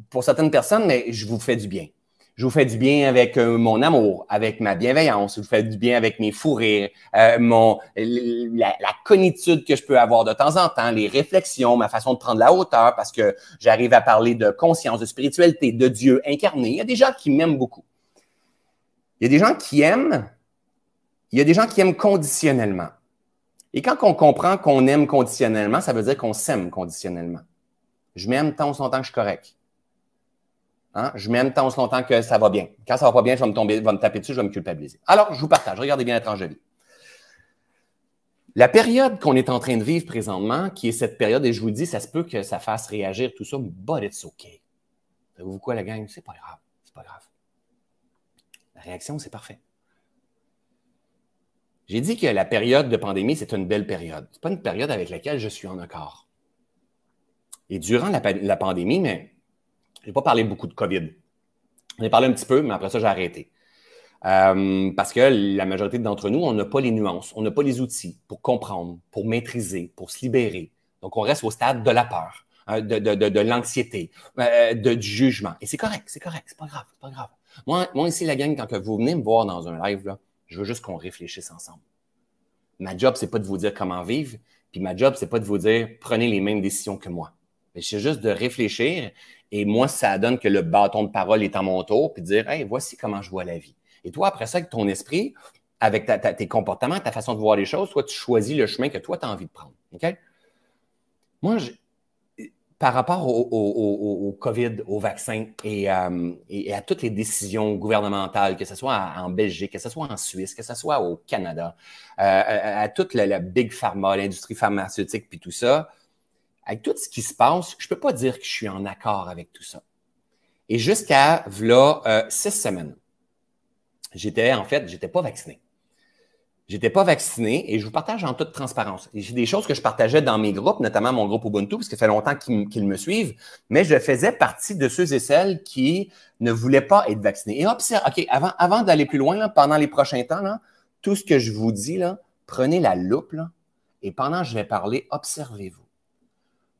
pour certaines personnes, mais je vous fais du bien. Je vous fais du bien avec euh, mon amour, avec ma bienveillance. Je vous fais du bien avec mes fous rires, euh, mon, la, la, cognitude que je peux avoir de temps en temps, les réflexions, ma façon de prendre la hauteur parce que j'arrive à parler de conscience, de spiritualité, de Dieu incarné. Il y a des gens qui m'aiment beaucoup. Il y a des gens qui aiment, il y a des gens qui aiment conditionnellement. Et quand on comprend qu'on aime conditionnellement, ça veut dire qu'on s'aime conditionnellement. Je m'aime tant longtemps que je suis correct. Hein? Je m'aime tant aussi longtemps que ça va bien. Quand ça va pas bien, je vais me tomber, me taper dessus, je vais me culpabiliser. Alors, je vous partage. Regardez bien l'étrange vie. La période qu'on est en train de vivre présentement, qui est cette période, et je vous dis, ça se peut que ça fasse réagir tout ça, but it's okay. Savez-vous quoi, la gang? C'est pas grave. C'est pas grave. La réaction, c'est parfait. J'ai dit que la période de pandémie, c'est une belle période. Ce n'est pas une période avec laquelle je suis en accord. Et durant la, pandémie, mais je n'ai pas parlé beaucoup de COVID. J'en ai parlé un petit peu, mais après ça, j'ai arrêté. Euh, parce que la majorité d'entre nous, on n'a pas les nuances, on n'a pas les outils pour comprendre, pour maîtriser, pour se libérer. Donc, on reste au stade de la peur, hein, de, de, l'anxiété, euh, du jugement. Et c'est correct, c'est correct, c'est pas grave, c'est pas grave. Moi, moi, ici, la gang, quand vous venez me voir dans un live, là, je veux juste qu'on réfléchisse ensemble. Ma job, c'est pas de vous dire comment vivre, puis ma job, c'est pas de vous dire prenez les mêmes décisions que moi. C'est juste de réfléchir et moi, ça donne que le bâton de parole est à mon tour, puis de dire, hey, voici comment je vois la vie. Et toi, après ça, avec ton esprit, avec tes comportements, ta façon de voir les choses, toi, tu choisis le chemin que toi, tu as envie de prendre. OK? Moi, par rapport au, COVID, au vaccin euh, et, à toutes les décisions gouvernementales, que ce soit en Belgique, que ce soit en Suisse, que ce soit au Canada, euh, à, toute la, big pharma, l'industrie pharmaceutique, puis tout ça, avec tout ce qui se passe, je ne peux pas dire que je suis en accord avec tout ça. Et jusqu'à là, euh, six semaines, j'étais en fait, j'étais pas vacciné. J'étais pas vacciné et je vous partage en toute transparence. J'ai des choses que je partageais dans mes groupes, notamment mon groupe Ubuntu, parce que ça fait longtemps qu'ils me suivent, mais je faisais partie de ceux et celles qui ne voulaient pas être vaccinés. Et observe, OK, avant, avant d'aller plus loin, pendant les prochains temps, là, tout ce que je vous dis, là, prenez la loupe là, et pendant que je vais parler, observez-vous.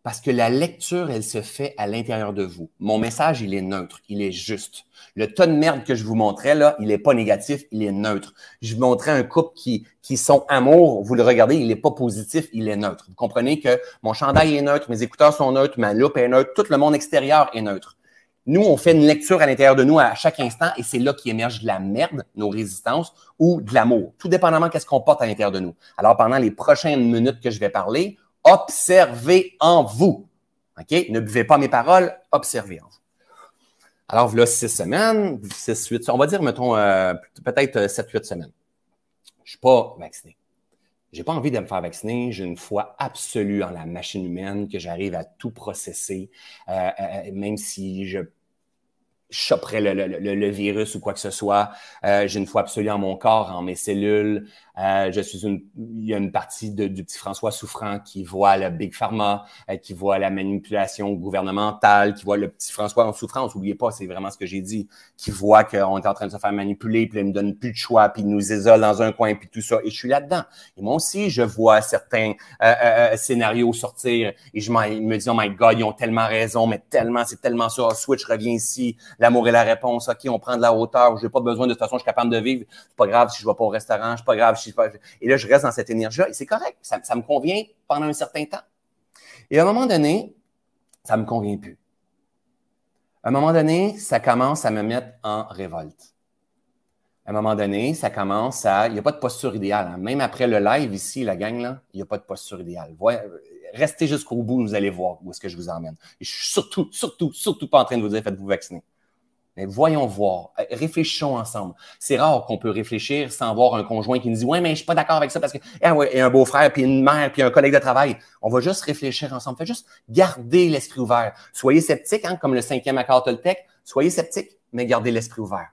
Parce que la lecture, elle se fait à l'intérieur de vous. Mon message, il est neutre, il est juste. Le ton de merde que je vous montrais, là, il n'est pas négatif, il est neutre. Je vous montrais un couple qui, qui sont amour, vous le regardez, il n'est pas positif, il est neutre. Vous comprenez que mon chandail est neutre, mes écouteurs sont neutres, ma loupe est neutre, tout le monde extérieur est neutre. Nous, on fait une lecture à l'intérieur de nous à chaque instant et c'est là qu'émerge de la merde, nos résistances, ou de l'amour, tout dépendamment qu'est-ce qu'on porte à l'intérieur de nous. Alors, pendant les prochaines minutes que je vais parler, observez en vous. OK? Ne buvez pas mes paroles, observez en vous. Alors, voilà six semaines, six, huit, on va dire, mettons, euh, peut-être euh, sept, huit semaines. Je ne suis pas vacciné. J'ai pas envie de me faire vacciner. J'ai une foi absolue en la machine humaine, que j'arrive à tout processer, euh, même si je choperais le, le, le, virus ou quoi que ce soit. j'ai une foi absolue en mon corps, en mes cellules, euh, je suis une, il y a une partie de, du petit François souffrant qui voit le Big Pharma, euh, qui voit la manipulation gouvernementale, qui voit le petit François en souffrance. N'oubliez pas, c'est vraiment ce que j'ai dit, qui voit qu'on est en train de se faire manipuler, puis il ne donne plus de choix, puis il nous isole dans un coin, puis tout ça. Et je suis là-dedans. Et moi aussi, je vois certains euh, euh scénarios sortir et je me dis, oh my God, ils ont tellement raison, mais tellement, c'est tellement ça. Switch revient ici, l'amour est la réponse. OK, on prend de la hauteur, j'ai pas besoin de toute façon, je suis capable de vivre. C'est pas grave si je vais pas au restaurant, c'est pas grave si et là, je reste dans cette énergie-là et c'est correct. Ça, me convient pendant un certain temps. Et à un moment donné, ça me convient plus. À un moment donné, ça commence à me mettre en révolte. À un moment donné, ça commence à. Il n'y a pas de posture idéale. Hein. Même après le live ici, la gang, là, il n'y a pas de posture idéale. restez jusqu'au bout, vous allez voir où est-ce que je vous emmène. Et je suis surtout, surtout, surtout pas en train de vous dire faites-vous vacciner. Mais voyons voir, euh, réfléchissons ensemble. C'est rare qu'on peut réfléchir sans voir un conjoint qui nous dit Ouais, mais je suis pas d'accord avec ça parce que ah ouais, et un beau-frère, puis une mère, puis un collègue de travail. On va juste réfléchir ensemble. Faites juste garder l'esprit ouvert. Soyez sceptique, hein, comme le cinquième accord Toltec. Soyez sceptique, mais gardez l'esprit ouvert.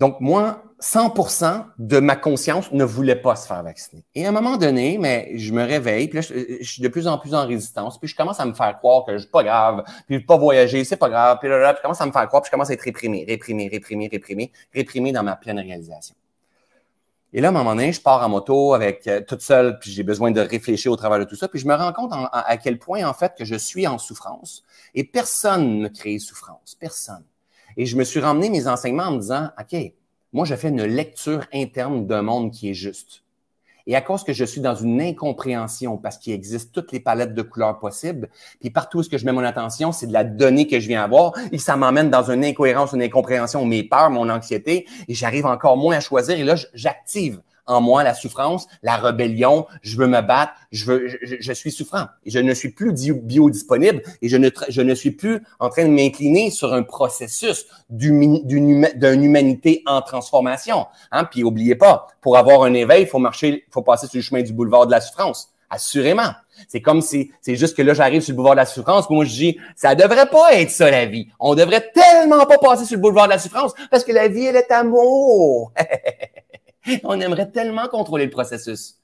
Donc, moi, 100% de ma conscience ne voulait pas se faire vacciner. Et à un moment donné, mais je me réveille, puis là, je, suis de plus en plus en résistance, puis je commence à me faire croire que je suis pas grave, puis je pas voyager, c'est pas grave, puis là, là, puis je commence à me faire croire, puis je commence à être réprimé, réprimé, réprimé, réprimé, réprimé dans ma pleine réalisation. Et là, à un moment donné, je pars en moto avec euh, toute seule, puis j'ai besoin de réfléchir au travers de tout ça, puis je me rends compte à quel point, en fait, que je suis en souffrance, et personne ne crée souffrance, personne. Et je me suis ramené mes enseignements en me disant, OK, moi, je fais une lecture interne d'un monde qui est juste. Et à cause que je suis dans une incompréhension, parce qu'il existe toutes les palettes de couleurs possibles, puis partout où ce que je mets mon attention, c'est de la donnée que je viens avoir, et ça m'emmène dans une incohérence, une incompréhension, mes peurs, mon anxiété, et j'arrive encore moins à choisir, et là, j'active en moi la souffrance, la rébellion, je veux me battre, je, veux, je, suis souffrant. Je ne suis plus biodisponible et je ne, je ne suis plus en train de m'incliner sur un processus d'une humanité en transformation. Hein? Puis oubliez pas, pour avoir un éveil, il faut marcher, faut passer sur le chemin du boulevard de la souffrance. Assurément. C'est comme si, c'est juste que là, j'arrive sur le boulevard de la souffrance, moi, je dis, ça devrait pas être ça, la vie. On devrait tellement pas passer sur le boulevard de la souffrance, parce que la vie, elle est amour. On aimerait tellement contrôler le processus.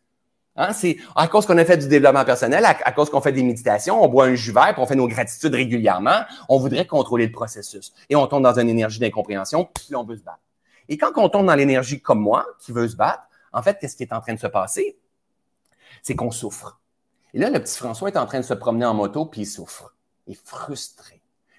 Hein, c'est à cause qu'on a fait du développement personnel, à, cause qu'on fait des méditations, on boit un jus vert, puis on fait nos gratitudes régulièrement, on voudrait contrôler le processus. Et on tombe dans une énergie d'incompréhension, puis on veut se battre. Et quand on tombe dans l'énergie comme moi, qui veut se battre, en fait, qu'est-ce qui est en train de se passer? C'est qu'on souffre. Et là, le petit François est en train de se promener en moto, puis il souffre. Il est frustré.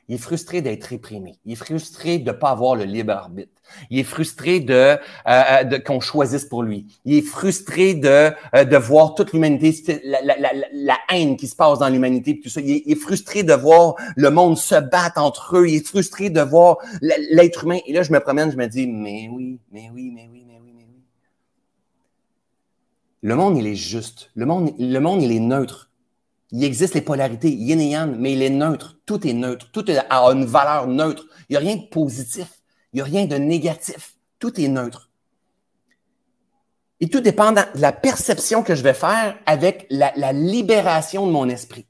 Il est frustré d'être réprimé. Il est frustré de ne pas avoir le libre arbitre. Il est frustré de, euh, euh, de qu'on choisisse pour lui. Il est frustré de, euh, de voir toute l'humanité, la, la, la, la, haine qui se passe dans l'humanité, tout ça. Il est, il est, frustré de voir le monde se battre entre eux. Il est frustré de voir l'être humain. Et là, je me promène, je me dis, mais oui, mais oui, mais oui, mais oui, mais oui. Le monde, il est juste. Le monde, le monde, il est neutre. Il existe les polarités, yin et yang, mais il est neutre. Tout est neutre. Tout a une valeur neutre. Il n'y a rien de positif. Il n'y a rien de négatif. Tout est neutre. Et tout dépend de la perception que je vais faire avec la, la libération de mon esprit.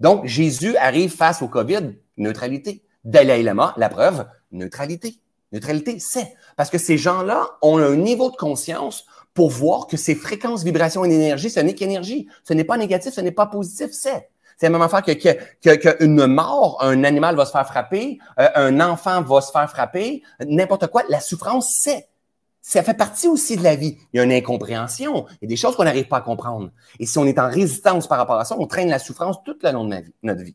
Donc, Jésus arrive face au COVID, neutralité. Dalai Lama, la preuve, neutralité. Neutralité, c'est. Parce que ces gens-là ont un niveau de conscience pour voir que ces fréquences, vibrations et énergie, ce n'est qu'énergie. Ce n'est pas négatif, ce n'est pas positif, c'est. C'est la même affaire que, que, que, mort, un animal va se faire frapper, euh, un enfant va se faire frapper, n'importe quoi. La souffrance, c'est. Ça fait partie aussi de la vie. Il y a une incompréhension. Il y a des choses qu'on n'arrive pas à comprendre. Et si on est en résistance par rapport à ça, on traîne la souffrance tout le long de notre vie.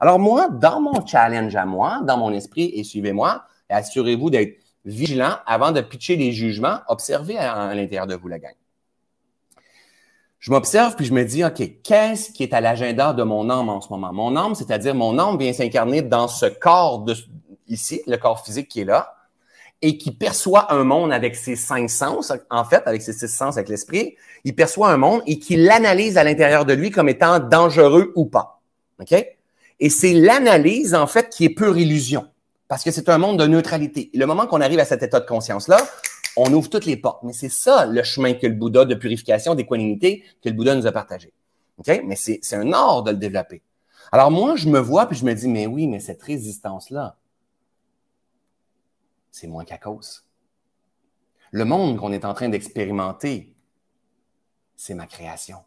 Alors moi, dans mon challenge à moi, dans mon esprit, et suivez-moi, assurez-vous d'être vigilant avant de pitcher des jugements. Observez à, l'intérieur de vous la gang. Je m'observe puis je me dis, OK, qu'est-ce qui est à l'agenda de mon âme en ce moment? Mon âme, c'est-à-dire mon âme vient s'incarner dans ce corps ici, le corps physique qui est là, et qui perçoit un monde avec ses cinq sens, en fait, avec ses six sens, avec l'esprit. Il perçoit un monde et qui l'analyse à l'intérieur de lui comme étant dangereux ou pas. OK? Et c'est l'analyse, en fait, qui est pure illusion. Parce que c'est un monde de neutralité. le moment qu'on arrive à cet état de conscience-là, on ouvre toutes les portes. Mais c'est ça le chemin que le Bouddha de purification, d'équanimité, que le Bouddha nous a partagé. OK? Mais c'est un art de le développer. Alors moi, je me vois puis je me dis, mais oui, mais cette résistance-là, c'est moins qu'à cause. Le monde qu'on est en train d'expérimenter, c'est ma création.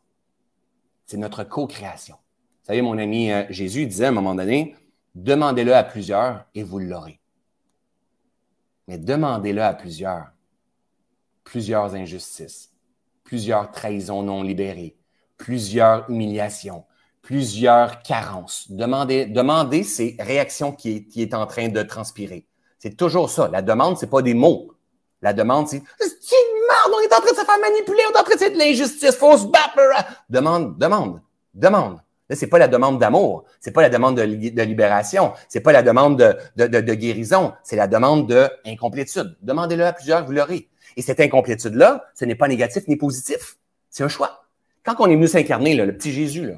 C'est notre co-création. Vous savez, mon ami euh, Jésus disait à un moment donné, Demandez-le à plusieurs et vous l'aurez. Mais demandez-le à plusieurs. Plusieurs injustices, plusieurs trahisons non libérées, plusieurs humiliations, plusieurs carences. Demandez, demandez ces réactions qui est, en train de transpirer. C'est toujours ça. La demande, c'est pas des mots. La demande, c'est c'est merde, on est en train de se faire manipuler, on est en train de l'injustice, faut se battre. Demande, demande, demande. Là, c'est pas la demande d'amour, c'est pas la demande de, de libération, c'est pas la demande de, de, de guérison, c'est la demande d'incomplétude. Demandez-le à plusieurs, vous l'aurez. Et cette incomplétude-là, ce n'est pas négatif ni positif. C'est un choix. Quand on est venu s'incarner, le petit Jésus, là,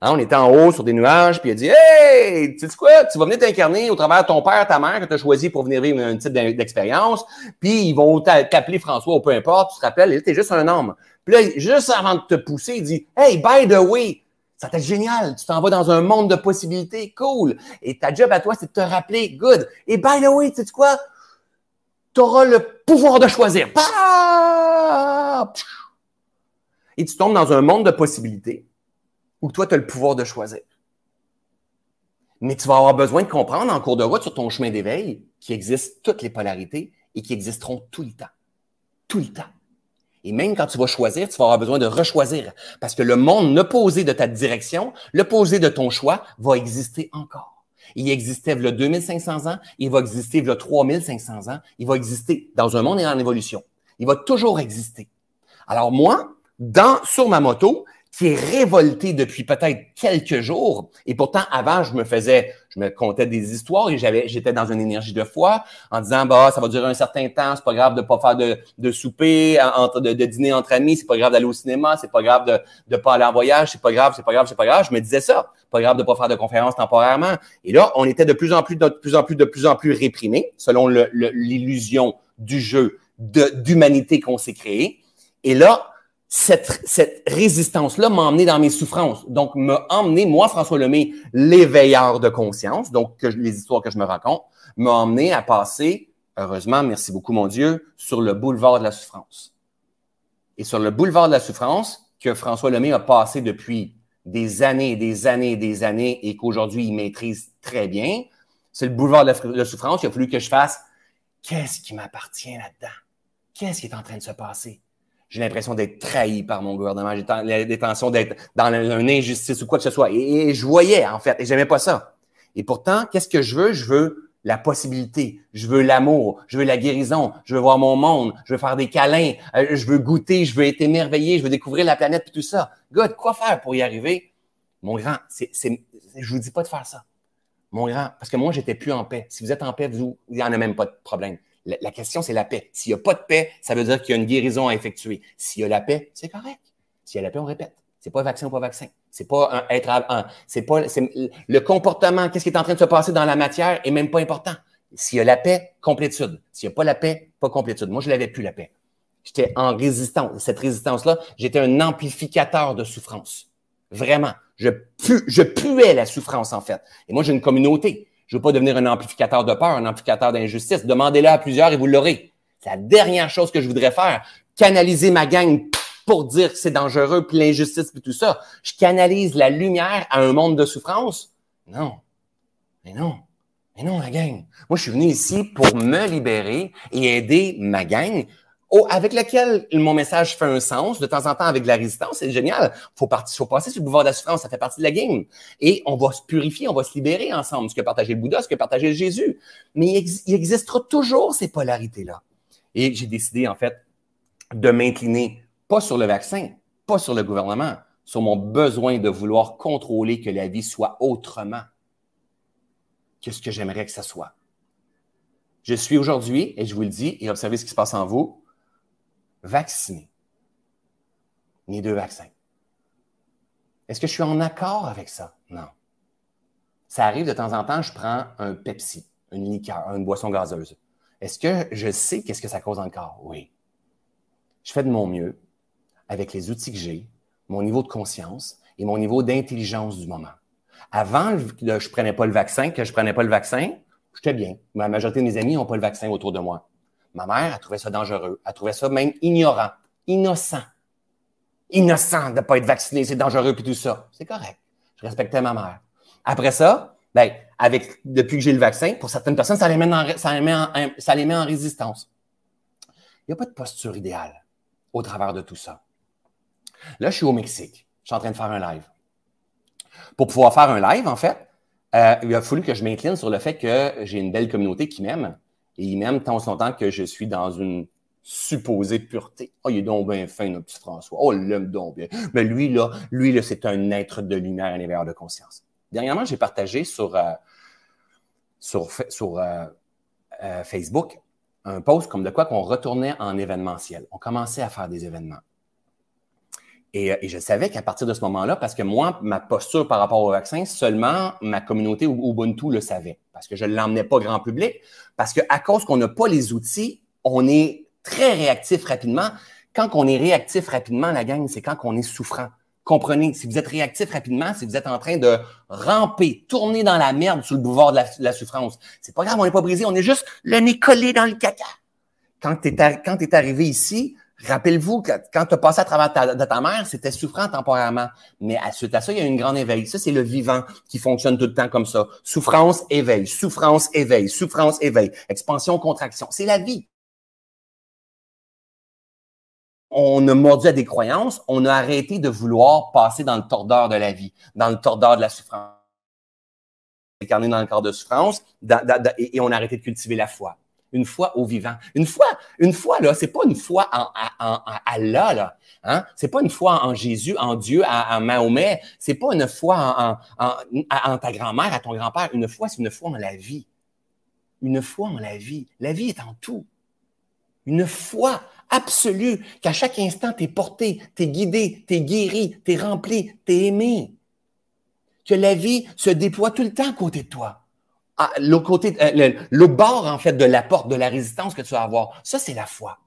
hein, on était en haut sur des nuages, puis il a dit Hey, tu sais quoi, tu vas venir t'incarner au travers de ton père, ta mère que tu as choisi pour venir vivre un type d'expérience, puis ils vont t'appeler François ou peu importe, tu te rappelles, tu es juste un homme. Puis là, juste avant de te pousser, il dit Hey, by the way, ça t'est génial. Tu t'en vas dans un monde de possibilités. Cool. Et ta job à toi, c'est de te rappeler. Good. Et by the way, tu sais quoi? Tu auras le pouvoir de choisir. Et tu tombes dans un monde de possibilités où toi, tu as le pouvoir de choisir. Mais tu vas avoir besoin de comprendre en cours de route sur ton chemin d'éveil qu'il existe toutes les polarités et qui existeront tout le temps. Tout le temps. Et même quand tu vas choisir, tu vas avoir besoin de rechoisir. Parce que le monde opposé de ta direction, l'opposé de ton choix, va exister encore. Il existait il y a 2500 ans, il va exister il y a 3500 ans, il va exister dans un monde en évolution. Il va toujours exister. Alors moi, dans, sur ma moto, qui est révolté depuis peut-être quelques jours. Et pourtant, avant, je me faisais, je me contais des histoires et j'avais, j'étais dans une énergie de foi en disant, bah, ça va durer un certain temps, c'est pas grave de pas faire de, souper, de, dîner entre amis, c'est pas grave d'aller au cinéma, c'est pas grave de, de pas aller en voyage, c'est pas grave, c'est pas grave, c'est pas grave. Je me disais ça. Pas grave de pas faire de conférence temporairement. Et là, on était de plus en plus, de plus en plus, de plus en plus réprimés, selon l'illusion du jeu d'humanité qu'on s'est créé. Et là, cette, résistance-là m'a emmené dans mes souffrances. Donc, m'a emmené, moi, François Lemay, l'éveilleur de conscience, donc les histoires que je me raconte, m'a emmené à passer, heureusement, merci beaucoup, mon Dieu, sur le boulevard de la souffrance. Et sur le boulevard de la souffrance, que François Lemay a passé depuis des années des années des années et qu'aujourd'hui il maîtrise très bien, c'est le boulevard de la, souffrance. Il a fallu que je fasse qu'est-ce qui m'appartient là-dedans? Qu'est-ce qui est en train de se passer? J'ai l'impression d'être trahi par mon gouvernement. J'ai l'intention d'être dans une injustice ou quoi que ce soit. Et, je voyais, en fait, et j'aimais pas ça. Et pourtant, qu'est-ce que je veux? Je veux la possibilité. Je veux l'amour. Je veux la guérison. Je veux voir mon monde. Je veux faire des câlins. Euh, je veux goûter. Je veux être émerveillé. Je veux découvrir la planète et tout ça. God, quoi faire pour y arriver? Mon grand, c'est, c'est, je vous dis pas de faire ça. Mon grand, parce que moi, j'étais plus en paix. Si vous êtes en paix, vous, il n'y en a même pas de problème. La, question, c'est la paix. S'il n'y a pas de paix, ça veut dire qu'il y a une guérison à effectuer. S'il y a la paix, c'est correct. S'il y a la paix, on répète. C'est pas vaccin ou pas vaccin. C'est pas un, être un, c'est pas le comportement, qu'est-ce qui est en train de se passer dans la matière est même pas important. S'il y a la paix, complétude. S'il n'y a pas la paix, pas complétude. Moi, je l'avais plus la paix. J'étais en résistance. Cette résistance-là, j'étais un amplificateur de souffrance. Vraiment. Je, pu, je puais la souffrance, en fait. Et moi, j'ai une communauté. Je ne veux pas devenir un amplificateur de peur, un amplificateur d'injustice. Demandez-le à plusieurs et vous l'aurez. C'est la dernière chose que je voudrais faire. Canaliser ma gang pour dire que c'est dangereux, puis l'injustice, puis tout ça. Je canalise la lumière à un monde de souffrance? Non. Mais non. Mais non, la gang. Moi, je suis venu ici pour me libérer et aider ma gang avec lequel mon message fait un sens, de temps en temps avec de la résistance, c'est génial. Faut, partir, faut passer sur le pouvoir de la souffrance, ça fait partie de la game. Et on va se purifier, on va se libérer ensemble, ce que partager le Bouddha, ce que partager Jésus. Mais il, existera toujours ces polarités-là. Et j'ai décidé, en fait, de m'incliner pas sur le vaccin, pas sur le gouvernement, sur mon besoin de vouloir contrôler que la vie soit autrement que ce que j'aimerais que ça soit. Je suis aujourd'hui, et je vous le dis, et observez ce qui se passe en vous, vacciné. Mes deux vaccins. Est-ce que je suis en accord avec ça? Non. Ça arrive de temps en temps, je prends un Pepsi, une liqueur, une boisson gazeuse. Est-ce que je sais qu'est-ce que ça cause encore? Oui. Je fais de mon mieux avec les outils que j'ai, mon niveau de conscience et mon niveau d'intelligence du moment. Avant, je ne prenais pas le vaccin, que je ne prenais pas le vaccin, j'étais bien. La majorité de mes amis n'ont pas le vaccin autour de moi. Ma mère, a trouvé ça dangereux. Elle trouvait ça même ignorant, innocent. Innocent de ne pas être vacciné, c'est dangereux puis tout ça. C'est correct. Je respectais ma mère. Après ça, ben, depuis que j'ai le vaccin, pour certaines personnes, ça les met en résistance. Il n'y a pas de posture idéale au travers de tout ça. Là, je suis au Mexique. Je suis en train de faire un live. Pour pouvoir faire un live, en fait, euh, il a fallu que je m'incline sur le fait que j'ai une belle communauté qui m'aime et m'aime tant longtemps que je suis dans une supposée pureté. Oh, il est donc bien fin, notre petit François. Oh, l'aime donc bien. Mais lui, là, lui, là, c'est un être de lumière, un éveilleur de conscience. Dernièrement, j'ai partagé sur, euh, sur, sur euh, euh, Facebook un post comme de quoi qu'on retournait en événementiel. On commençait à faire des événements. Et, et je savais qu'à partir de ce moment-là, parce que moi, ma posture par rapport au vaccin, seulement ma communauté Ubuntu le savait parce que je ne l'emmenais pas grand public, parce qu'à cause qu'on n'a pas les outils, on est très réactif rapidement. Quand on est réactif rapidement, la gang, c'est quand on est souffrant. Comprenez, si vous êtes réactif rapidement, si vous êtes en train de ramper, tourner dans la merde sous le boulevard de la, souffrance, c'est pas grave, on n'est pas brisé, on est juste le nez collé dans le caca. Quand tu es, arrivé ici, rappelle-vous que quand tu as passé à travers ta, de ta mère, c'était souffrant temporairement. Mais à, suite à ça, il y a une grande éveil. Ça, c'est le vivant qui fonctionne tout le temps comme ça. Souffrance, éveil, souffrance, éveil, souffrance, éveil, expansion, contraction. C'est la vie. On a mordu à des croyances, on a arrêté de vouloir passer dans le tordeur de la vie, dans le tordeur de la souffrance incarné dans le corps de souffrance, et, on a arrêté de cultiver la foi. Une foi au vivant. Une foi, une foi, là, c'est pas une foi en, en, Allah, là. Hein? C'est pas une foi en Jésus, en Dieu, en, Mahomet. C'est pas une foi en, en ta grand-mère, à ton grand-père. Une foi, c'est une foi en la vie. Une foi en la vie. La vie est en tout. Une foi absolue qu'à chaque instant, tu es porté, tu es guidé, tu es guéri, tu rempli, tu aimé que la vie se déploie tout le temps à côté de toi. Ah, le, côté, euh, le, bord, en fait, de la porte, de la résistance que tu vas avoir. Ça, c'est la foi.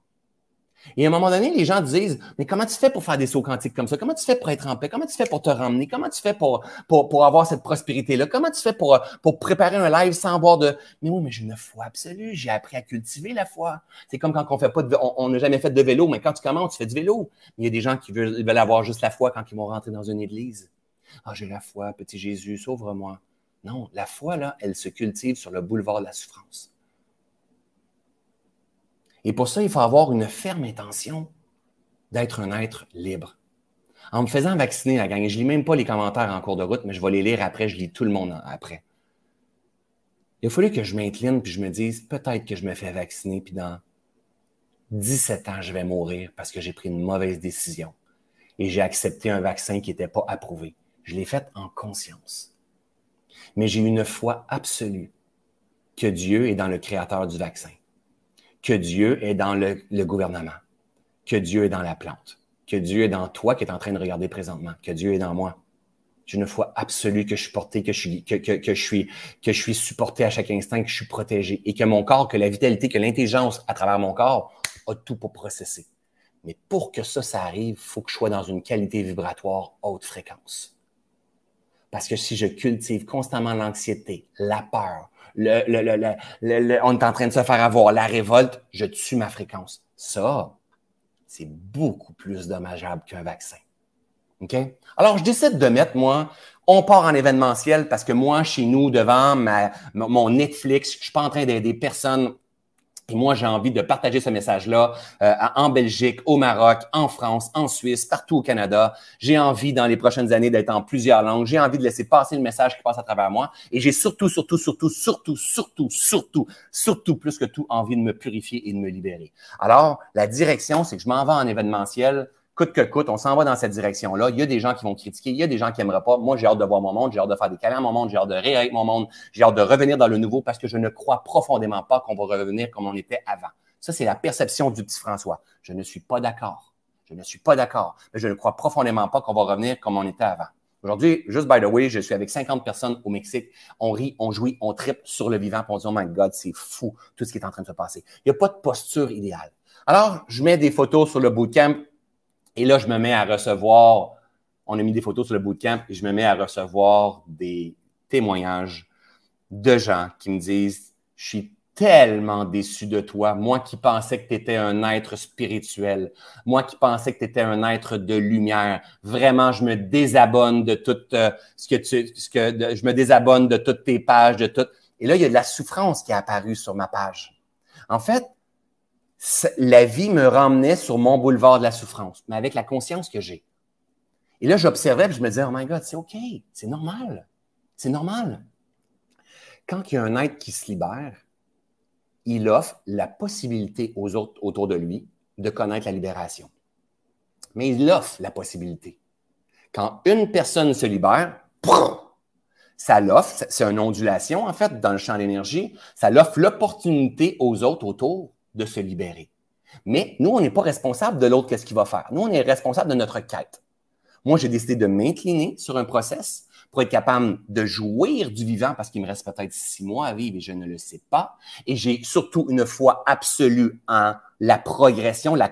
Et à un moment donné, les gens disent, mais comment tu fais pour faire des sauts quantiques comme ça? Comment tu fais pour être en paix? Comment tu fais pour te ramener? Comment tu fais pour, pour, pour avoir cette prospérité-là? Comment tu fais pour, pour préparer un live sans avoir de, mais oui, mais j'ai une foi absolue. J'ai appris à cultiver la foi. C'est comme quand on fait pas de, on n'a jamais fait de vélo, mais quand tu commences, tu fais du vélo. Il y a des gens qui veulent, veulent avoir juste la foi quand ils vont rentrer dans une église. Ah, j'ai la foi, petit Jésus, sauve-moi. Non, la foi, là, elle se cultive sur le boulevard de la souffrance. Et pour ça, il faut avoir une ferme intention d'être un être libre. En me faisant vacciner, la gang, je lis même pas les commentaires en cours de route, mais je vais les lire après, je lis tout le monde après. Il a fallu que je m'incline puis je me dise peut-être que je me fais vacciner puis dans 17 ans, je vais mourir parce que j'ai pris une mauvaise décision et j'ai accepté un vaccin qui n'était pas approuvé. Je l'ai faite en conscience. Mais j'ai une foi absolue que Dieu est dans le créateur du vaccin, que Dieu est dans le, gouvernement, que Dieu est dans la plante, que Dieu est dans toi qui est en train de regarder présentement, que Dieu est dans moi. J'ai une foi absolue que je suis porté, que je suis, que, que, je suis, que je suis supporté à chaque instant, que je suis protégé et que mon corps, que la vitalité, que l'intelligence à travers mon corps a tout pour processer. Mais pour que ça, ça arrive, il faut que je sois dans une qualité vibratoire haute fréquence. Parce que si je cultive constamment l'anxiété, la peur, le, le, le, on est en train de se faire avoir, la révolte, je tue ma fréquence. Ça, c'est beaucoup plus dommageable qu'un vaccin. OK? Alors, je décide de mettre, moi, on part en événementiel parce que moi, chez nous, devant ma, mon Netflix, je suis pas en train d'aider personne moi, j'ai envie de partager ce message-là euh, en Belgique, au Maroc, en France, en Suisse, partout au Canada. J'ai envie, dans les prochaines années, d'être en plusieurs langues. J'ai envie de laisser passer le message qui passe à travers moi. Et j'ai surtout, surtout, surtout, surtout, surtout, surtout, surtout, plus que tout, envie de me purifier et de me libérer. Alors, la direction, c'est que je m'en vais en événementiel coûte que coûte, on s'en va dans cette direction-là. Il y a des gens qui vont critiquer, il y a des gens qui n'aimeraient pas. Moi, j'ai hâte de voir mon monde, j'ai hâte de faire des câlins à mon monde, j'ai hâte de rire mon monde, j'ai hâte de revenir dans le nouveau parce que je ne crois profondément pas qu'on va revenir comme on était avant. Ça, c'est la perception du petit François. Je ne suis pas d'accord. Je ne suis pas d'accord. Mais je ne crois profondément pas qu'on va revenir comme on était avant. Aujourd'hui, juste by the way, je suis avec 50 personnes au Mexique. On rit, on jouit, on tripe sur le vivant, pour on dit, oh my God, c'est fou tout ce qui est en train de se passer. Il n'y a pas de posture idéale. Alors, je mets des photos sur le bootcamp et là, je me mets à recevoir, on a mis des photos sur le bootcamp, et je me mets à recevoir des témoignages de gens qui me disent, je suis tellement déçu de toi, moi qui pensais que tu étais un être spirituel, moi qui pensais que tu étais un être de lumière. Vraiment, je me désabonne de tout euh, ce que tu, je me désabonne de toutes tes pages, de tout. Et là, il y a de la souffrance qui est apparue sur ma page. En fait, la vie me ramenait sur mon boulevard de la souffrance, mais avec la conscience que j'ai. Et là, j'observais et je me disais, oh my God, c'est OK, c'est normal. C'est normal. Quand il y a un être qui se libère, il offre la possibilité aux autres autour de lui de connaître la libération. Mais il offre la possibilité. Quand une personne se libère, ça l'offre, c'est une ondulation en fait dans le champ d'énergie, ça l'offre l'opportunité aux autres autour de se libérer. Mais nous, on n'est pas responsable de l'autre, qu'est-ce qu'il va faire. Nous, on est responsable de notre quête. Moi, j'ai décidé de m'incliner sur un process pour être capable de jouir du vivant parce qu'il me reste peut-être six mois à vivre et je ne le sais pas. Et j'ai surtout une foi absolue en la progression, la,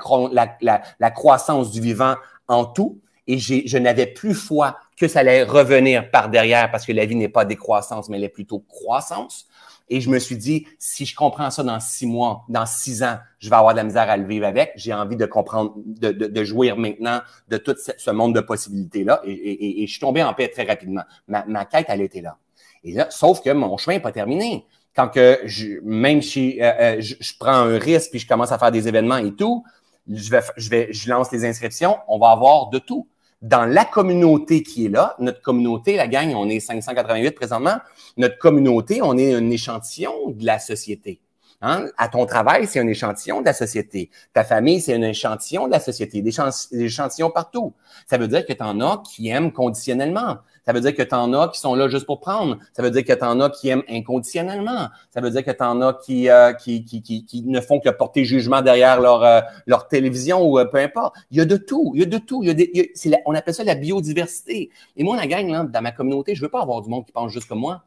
la, la croissance du vivant en tout. et je n'avais plus foi que ça allait revenir par derrière parce que la vie n'est pas décroissance, mais elle est plutôt croissance. Et je me suis dit, si je comprends ça dans six mois, dans six ans, je vais avoir de la misère à le vivre avec. J'ai envie de comprendre, de, de, de, jouir maintenant de tout ce, monde de possibilités-là. Et, et, et, je suis tombé en paix très rapidement. Ma, ma quête, elle était là. Et là, sauf que mon chemin n'est pas terminé. Quand que je, même si euh, euh, je, je, prends un risque puis je commence à faire des événements et tout, je vais, je vais, je lance les inscriptions, on va avoir de tout dans la communauté qui est là, notre communauté, la gang, on est 588 présentement, notre communauté, on est un échantillon de la société. Hein? À ton travail, c'est un échantillon de la société. Ta famille, c'est un échantillon de la société, des, échantillons partout. Ça veut dire que tu en as qui aiment conditionnellement. Ça veut dire que tu en as qui sont là juste pour prendre. Ça veut dire que tu en as qui aiment inconditionnellement. Ça veut dire que tu en as qui, euh, qui, ne font que porter jugement derrière leur, euh, télévision ou euh, peu importe. Il y a de tout. Il y a de tout. Il y a on appelle ça la biodiversité. Et moi, la gang, là, dans ma communauté, je veux pas avoir du monde qui pense juste comme moi.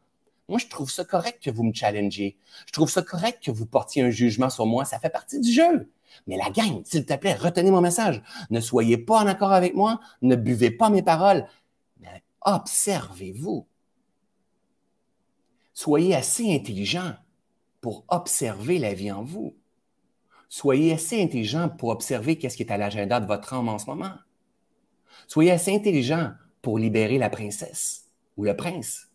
Moi, je trouve ça correct que vous me challengez. Je trouve ça correct que vous portiez un jugement sur moi. Ça fait partie du jeu. Mais la gang, s'il te plaît, retenez mon message. Ne soyez pas en accord avec moi. Ne buvez pas mes paroles. Observez-vous. Soyez assez intelligent pour observer la vie en vous. Soyez assez intelligent pour observer qu'est-ce qui est à l'agenda de votre âme en ce moment. Soyez assez intelligent pour libérer la princesse ou le prince.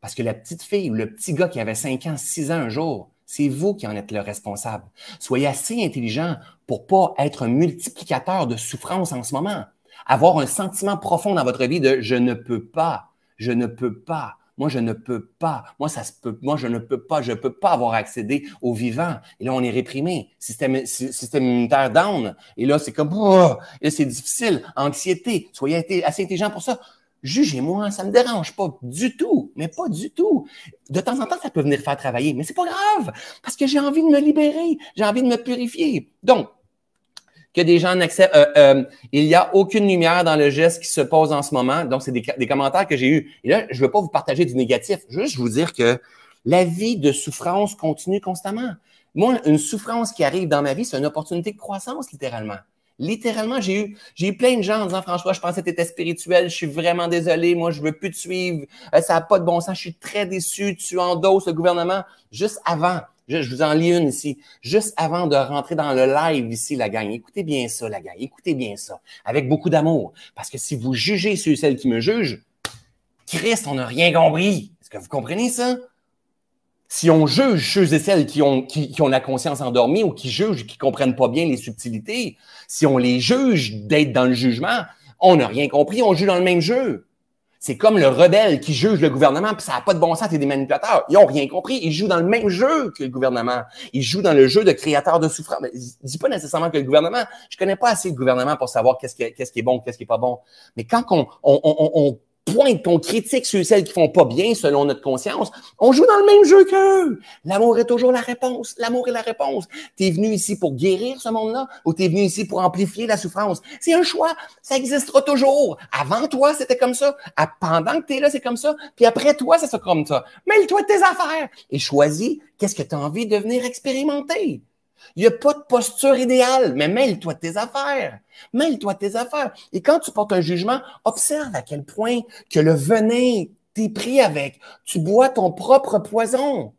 Parce que la petite fille ou le petit gars qui avait 5 ans, 6 ans un jour, c'est vous qui en êtes le responsable. Soyez assez intelligent pour pas être un multiplicateur de souffrance en ce moment. Avoir un sentiment profond dans votre vie de je ne peux pas, je ne peux pas. Moi, je ne peux pas. Moi, ça se peut. Moi, je ne peux pas. Je ne peux pas avoir accédé au vivant. Et là, on est réprimé. Système, système immunitaire down. Et là, c'est comme, oh, c'est difficile. Anxiété. Soyez assez intelligent pour ça. Jugez-moi, ça ne me dérange pas du tout, mais pas du tout. De temps en temps, ça peut venir faire travailler, mais c'est pas grave, parce que j'ai envie de me libérer, j'ai envie de me purifier. Donc, que des gens n'acceptent. Euh, euh, il n'y a aucune lumière dans le geste qui se pose en ce moment. Donc, c'est des, commentaires que j'ai eus. Et là, je ne veux pas vous partager du négatif, juste vous dire que la vie de souffrance continue constamment. Moi, une souffrance qui arrive dans ma vie, c'est une opportunité de croissance, littéralement. Littéralement, j'ai eu, j'ai eu plein de gens en disant François, je pensais que tu étais spirituel, je suis vraiment désolé, moi, je veux plus te suivre, euh, ça n'a pas de bon sens, je suis très déçu, tu endosses le gouvernement. Juste avant, je, vous en lis une ici, juste avant de rentrer dans le live ici, la gang, écoutez bien ça, la gang, écoutez bien ça, avec beaucoup d'amour. Parce que si vous jugez ceux et celles qui me jugent, Christ, on n'a rien compris. Est-ce que vous comprenez ça? si on juge ceux et celles qui ont, qui, ont la conscience endormie ou qui jugent, qui comprennent pas bien les subtilités, si on les juge d'être dans le jugement, on n'a rien compris, on joue dans le même jeu. C'est comme le rebelle qui juge le gouvernement, puis ça n'a pas de bon sens, c'est des manipulateurs. Ils n'ont rien compris. Ils jouent dans le même jeu que le gouvernement. Ils jouent dans le jeu de créateur de souffrance. Je dis pas nécessairement que le gouvernement. Je connais pas assez le gouvernement pour savoir qu'est-ce qui, est bon, qu'est-ce qui est pas bon. Mais quand on, on pointe, qu'on critique sur celles qui font pas bien selon notre conscience, on joue dans le même jeu qu'eux. L'amour est toujours la réponse. L'amour est la réponse. Tu es venu ici pour guérir ce monde-là ou tu es venu ici pour amplifier la souffrance? C'est un choix. Ça existera toujours. Avant toi, c'était comme ça. Pendant que tu es là, c'est comme ça. Puis après toi, ça sera comme ça. Mêle-toi de tes affaires et choisis qu'est-ce que tu as envie de venir expérimenter. Il n'y a pas de posture idéale, mais mêle-toi de tes affaires. Mêle-toi de tes affaires. Et quand tu portes un jugement, observe à quel point que le venin t'es pris avec. Tu bois ton propre poison.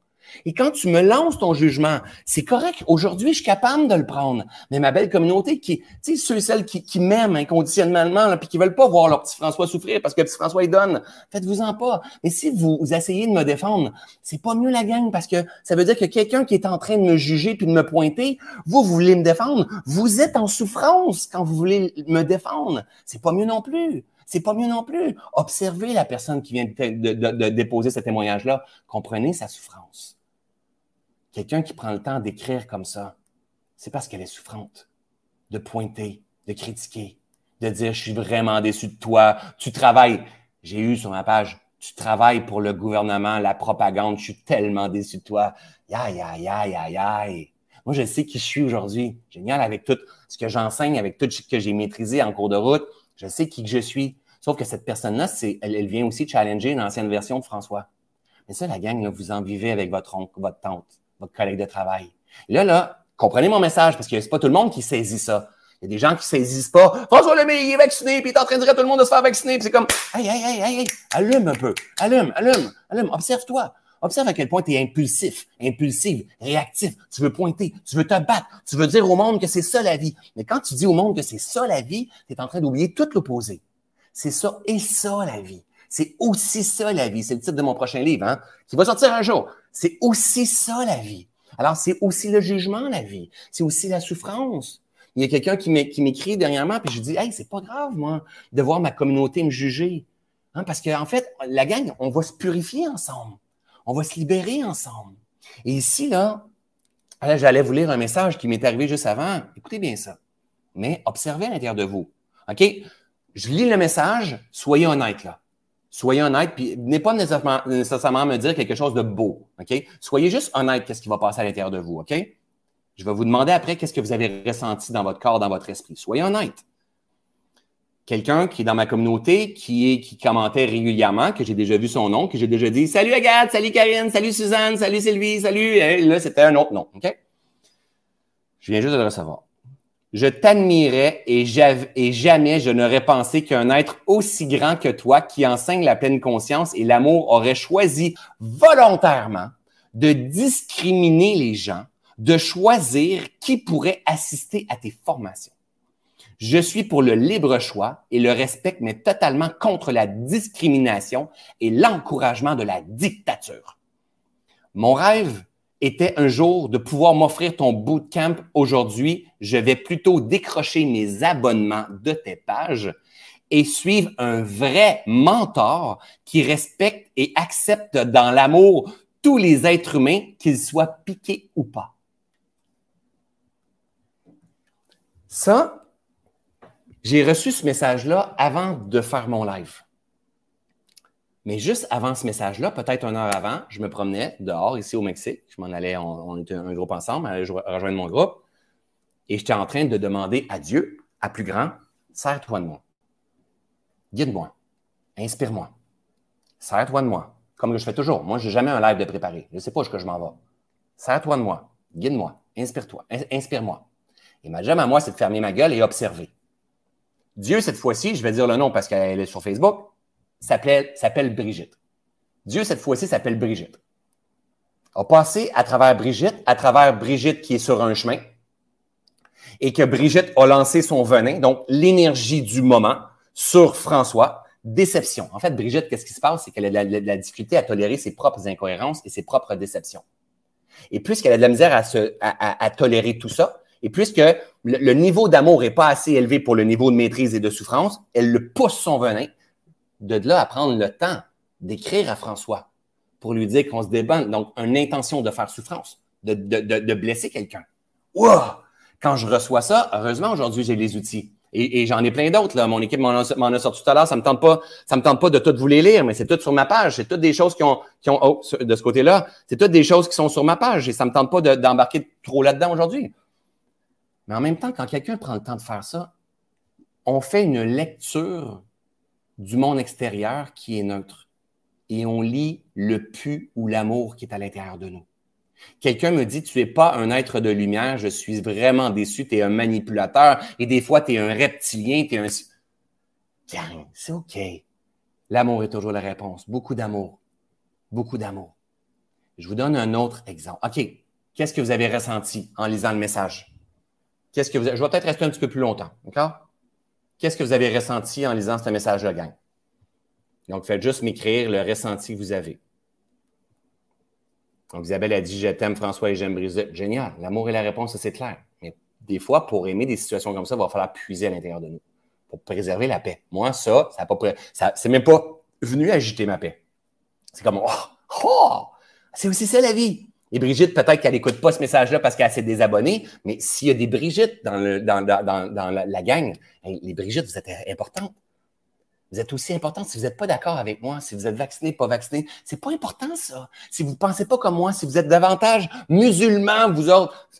Et quand tu me lances ton jugement, c'est correct. Aujourd'hui, je suis capable de le prendre. Mais ma belle communauté, qui, tu sais, ceux et celles qui, qui m'aiment inconditionnellement, là, puis qui veulent pas voir leur petit François souffrir parce que petit François, il donne, faites-vous-en pas. Mais si vous, essayez de me défendre, c'est pas mieux la gang parce que ça veut dire que quelqu'un qui est en train de me juger puis de me pointer, vous, vous voulez me défendre. Vous êtes en souffrance quand vous voulez me défendre. C'est pas mieux non plus. C'est pas mieux non plus. Observez la personne qui vient de, de déposer ce témoignage-là. Comprenez sa souffrance. Quelqu'un qui prend le temps d'écrire comme ça, c'est parce qu'elle est souffrante, de pointer, de critiquer, de dire je suis vraiment déçu de toi, tu travailles. J'ai eu sur ma page, tu travailles pour le gouvernement, la propagande, je suis tellement déçu de toi. Aïe, aïe, aïe, aïe, aïe. Moi, je sais qui je suis aujourd'hui. Génial avec tout ce que j'enseigne, avec tout ce que j'ai maîtrisé en cours de route. Je sais qui que je suis. Sauf que cette personne-là, c'est, elle, vient aussi challenger l'ancienne version de François. Mais ça, la gang, là, vous en vivez avec votre oncle, votre tante votre collègue de travail. là, là, comprenez mon message parce que c'est pas tout le monde qui saisit ça. Il y a des gens qui saisissent pas. François Lemay, il est vacciné, puis il est en train de dire à tout le monde de se faire vacciner. Puis c'est comme, hey, hey, hey, hey, hey, allume un peu. Allume, allume, allume. Observe-toi. Observe à quel point tu es impulsif, impulsif, réactif. Tu veux pointer, tu veux te battre, tu veux dire au monde que c'est ça la vie. Mais quand tu dis au monde que c'est ça la vie, tu es en train d'oublier tout l'opposé. C'est ça et ça la vie. C'est aussi ça la vie. C'est le titre de mon prochain livre, hein, qui va sortir un jour. C'est aussi ça la vie. Alors, c'est aussi le jugement, la vie. C'est aussi la souffrance. Il y a quelqu'un qui m'écrit dernièrement, puis je dis Hey, c'est pas grave, moi, de voir ma communauté me juger. Hein, parce qu'en en fait, la gang, on va se purifier ensemble. On va se libérer ensemble. Et ici, là, j'allais vous lire un message qui m'est arrivé juste avant. Écoutez bien ça. Mais observez à l'intérieur de vous. OK? Je lis le message, soyez honnête là. Soyez honnête, puis n'est pas nécessairement, me dire quelque chose de beau. Soyez juste honnête, qu'est-ce qui va passer à l'intérieur de vous. OK? Je vais vous demander après qu'est-ce que vous avez ressenti dans votre corps, dans votre esprit. Soyez honnête quelqu'un qui est dans ma communauté, qui, commentait régulièrement, que j'ai déjà vu son nom, que j'ai déjà dit Salut Agathe, salut Karine, salut Suzanne, salut Sylvie, salut. Là, c'était un autre nom. Je viens juste de le recevoir. Je t'admirais et, jamais je n'aurais pensé qu'un être aussi grand que toi qui enseigne la pleine conscience et l'amour aurait choisi volontairement de discriminer les gens, de choisir qui pourrait assister à tes formations. Je suis pour le libre choix et le respect, mais totalement contre la discrimination et l'encouragement de la dictature. Mon rêve était un jour de pouvoir m'offrir ton bootcamp. Aujourd'hui, je vais plutôt décrocher mes abonnements de tes pages et suivre un vrai mentor qui respecte et accepte dans l'amour tous les êtres humains, qu'ils soient piqués ou pas. Ça, j'ai reçu ce message-là avant de faire mon live. Mais juste avant ce message-là, peut-être une heure avant, je me promenais dehors ici au Mexique. Je m'en allais, on, était un groupe ensemble, allais rejoindre mon groupe. Et j'étais en train de demander à Dieu, à plus grand, serre-toi de moi. Guide-moi. Inspire-moi. Serre-toi de moi. Comme je fais toujours. Moi, je n'ai jamais un live de préparer. Je ne sais pas où je m'en vais. Serre-toi de moi. Guide-moi. Inspire-toi. Inspire-moi. Et ma job à moi, c'est de fermer ma gueule et observer. Dieu, cette fois-ci, je vais dire le nom parce qu'elle est sur Facebook, s'appelle Brigitte. Dieu, cette fois-ci, s'appelle Brigitte. A passé à travers Brigitte, à travers Brigitte qui est sur un chemin, et que Brigitte a lancé son venin, donc l'énergie du moment, sur François. Déception. En fait, Brigitte, qu'est-ce qui se passe? C'est qu'elle a de la, difficulté à tolérer ses propres incohérences et ses propres déceptions. Et puisqu'elle a de la misère à tolérer tout ça, et puisque le, niveau d'amour n'est pas assez élevé pour le niveau de maîtrise et de souffrance, elle le pousse son venin. De là à prendre le temps d'écrire à François pour lui dire qu'on se débat, donc une intention de faire souffrance, de, de, blesser quelqu'un. Wow! Quand je reçois ça, heureusement, aujourd'hui, j'ai les outils. Et, j'en ai plein d'autres. Là. Mon équipe m'en a, sorti tout à l'heure. Ça me tente pas, ça me tente pas de toutes vous les lire, mais c'est tout sur ma page. C'est toutes des choses qui ont, qui ont oh, de ce côté-là. C'est toutes des choses qui sont sur ma page et ça me tente pas d'embarquer trop là-dedans aujourd'hui. Mais en même temps, quand quelqu'un prend le temps de faire ça, on fait une lecture du monde extérieur qui est neutre et on lit le pu ou l'amour qui est à l'intérieur de nous. Quelqu'un me dit, tu n'es pas un être de lumière, je suis vraiment déçu, tu es un manipulateur et des fois tu es un reptilien, tu es un... C'est OK. L'amour est toujours la réponse. Beaucoup d'amour. Beaucoup d'amour. Je vous donne un autre exemple. OK. Qu'est-ce que vous avez ressenti en lisant le message? Qu'est-ce que vous Je vais peut-être rester un petit peu plus longtemps, d'accord? Qu'est-ce que vous avez ressenti en lisant ce message-là, gang? Donc, faites juste m'écrire le ressenti que vous avez. Donc, Isabelle a dit Je t'aime, François, et j'aime Brigitte. Génial. L'amour est la réponse, c'est clair. Mais des fois, pour aimer des situations comme ça, il va falloir puiser à l'intérieur de nous pour préserver la paix. Moi, ça, ça ça, c'est même pas venu agiter ma paix. C'est comme, oh, oh, c'est aussi ça la vie. Et Brigitte, peut-être qu'elle n'écoute pas ce message-là parce qu'elle s'est désabonnée, mais s'il y a des Brigitte dans, la, gang, les Brigitte, vous êtes importantes. Vous êtes aussi importantes. Si vous n'êtes pas d'accord avec moi, si vous êtes vacciné, pas vacciné, c'est pas important ça. Si vous ne pensez pas comme moi, si vous êtes davantage musulman, vous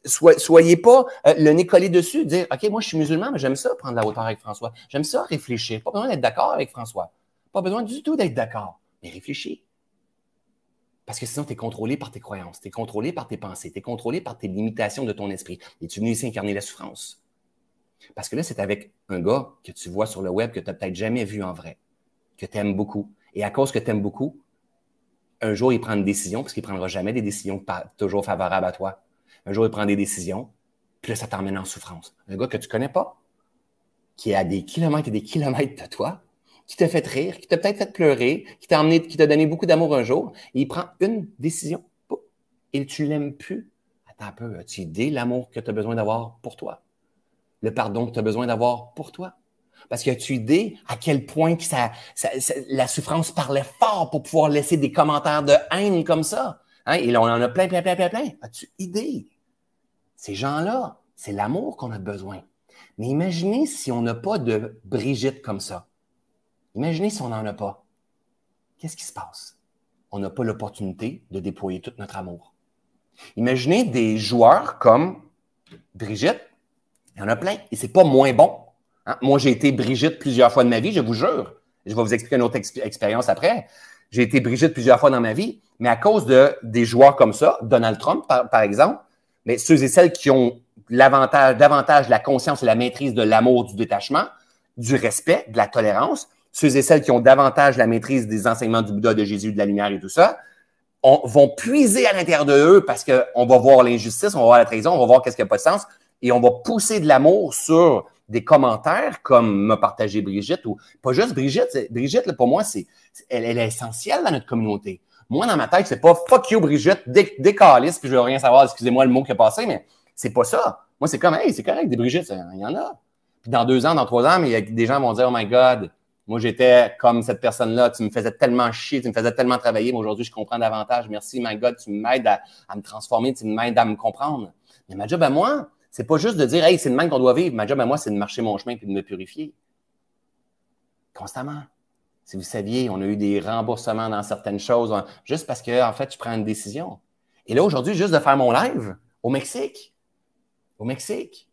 soyez pas euh, le nez collé dessus, dire OK, moi je suis musulman, mais j'aime ça prendre la hauteur avec François. J'aime ça réfléchir. Pas besoin d'être d'accord avec François. Pas besoin du tout d'être d'accord, mais réfléchis. Parce que sinon, tu es contrôlé par tes croyances, tu es contrôlé par tes pensées, tu es contrôlé par tes limitations de ton esprit. Et tu es ici incarner la souffrance? Parce que là, c'est avec un gars que tu vois sur le web que tu n'as peut-être jamais vu en vrai, que tu aimes beaucoup. Et à cause que tu aimes beaucoup, un jour, il prend une décision, parce qu'il ne prendra jamais des décisions toujours favorables à toi. Un jour, il prend des décisions, puis là, ça t'emmène en souffrance. Un gars que tu ne connais pas, qui est à des kilomètres et des kilomètres de toi, qui t'a fait rire, qui t'a peut-être fait pleurer, qui t'a emmené, qui t'a donné beaucoup d'amour un jour, et il prend une décision, et tu l'aimes plus. Attends un peu, as-tu idée l'amour que tu as besoin d'avoir pour toi? Le pardon que tu as besoin d'avoir pour toi? Parce que as-tu idée à quel point que ça, la souffrance parlait fort pour pouvoir laisser des commentaires de haine comme ça? Hein? Et là, on en a plein, plein, plein, plein, plein. As-tu idée? Ces gens-là, c'est l'amour qu'on a besoin. Mais imaginez si on n'a pas de Brigitte comme ça. Imaginez si on n'en a pas. Qu'est-ce qui se passe? On n'a pas l'opportunité de déployer tout notre amour. Imaginez des joueurs comme Brigitte. Il y en a plein. Et c'est pas moins bon. Hein? Moi, j'ai été Brigitte plusieurs fois de ma vie, je vous jure. Je vais vous expliquer une autre expérience après. J'ai été Brigitte plusieurs fois dans ma vie, mais à cause de des joueurs comme ça, Donald Trump, par, exemple, mais ceux et celles qui ont davantage la conscience et la maîtrise de l'amour, du détachement, du respect, de la tolérance, ceux et celles qui ont davantage la maîtrise des enseignements du Bouddha, de Jésus, de la lumière et tout ça, on, vont puiser à l'intérieur de eux parce qu'on va voir l'injustice, on va voir la trahison, on va voir qu'est-ce qui n'a pas de sens, et on va pousser de l'amour sur des commentaires comme m'a partagé Brigitte ou pas juste Brigitte. Brigitte, pour moi, c'est, elle, est essentielle dans notre communauté. Moi, dans ma tête, c'est pas fuck you, Brigitte, dé, décalisse, puis je veux rien savoir, excusez-moi le mot qui est passé, mais c'est pas ça. Moi, c'est comme, hey, c'est correct, des Brigitte, il y en a. Puis dans deux ans, dans trois ans, mais des gens vont dire, oh my God, moi, j'étais comme cette personne-là, tu me faisais tellement chier, tu me faisais tellement travailler, mais aujourd'hui, je comprends davantage. Merci, my God, tu m'aides à, me transformer, tu m'aides à me comprendre. Mais ma job à moi, c'est pas juste de dire, hey, c'est le même qu'on doit vivre. Ma job à moi, c'est de marcher mon chemin et de me purifier. Constamment. Si vous saviez, on a eu des remboursements dans certaines choses, hein, juste parce que, en fait, tu prends une décision. Et là, aujourd'hui, juste de faire mon live au Mexique. Au Mexique.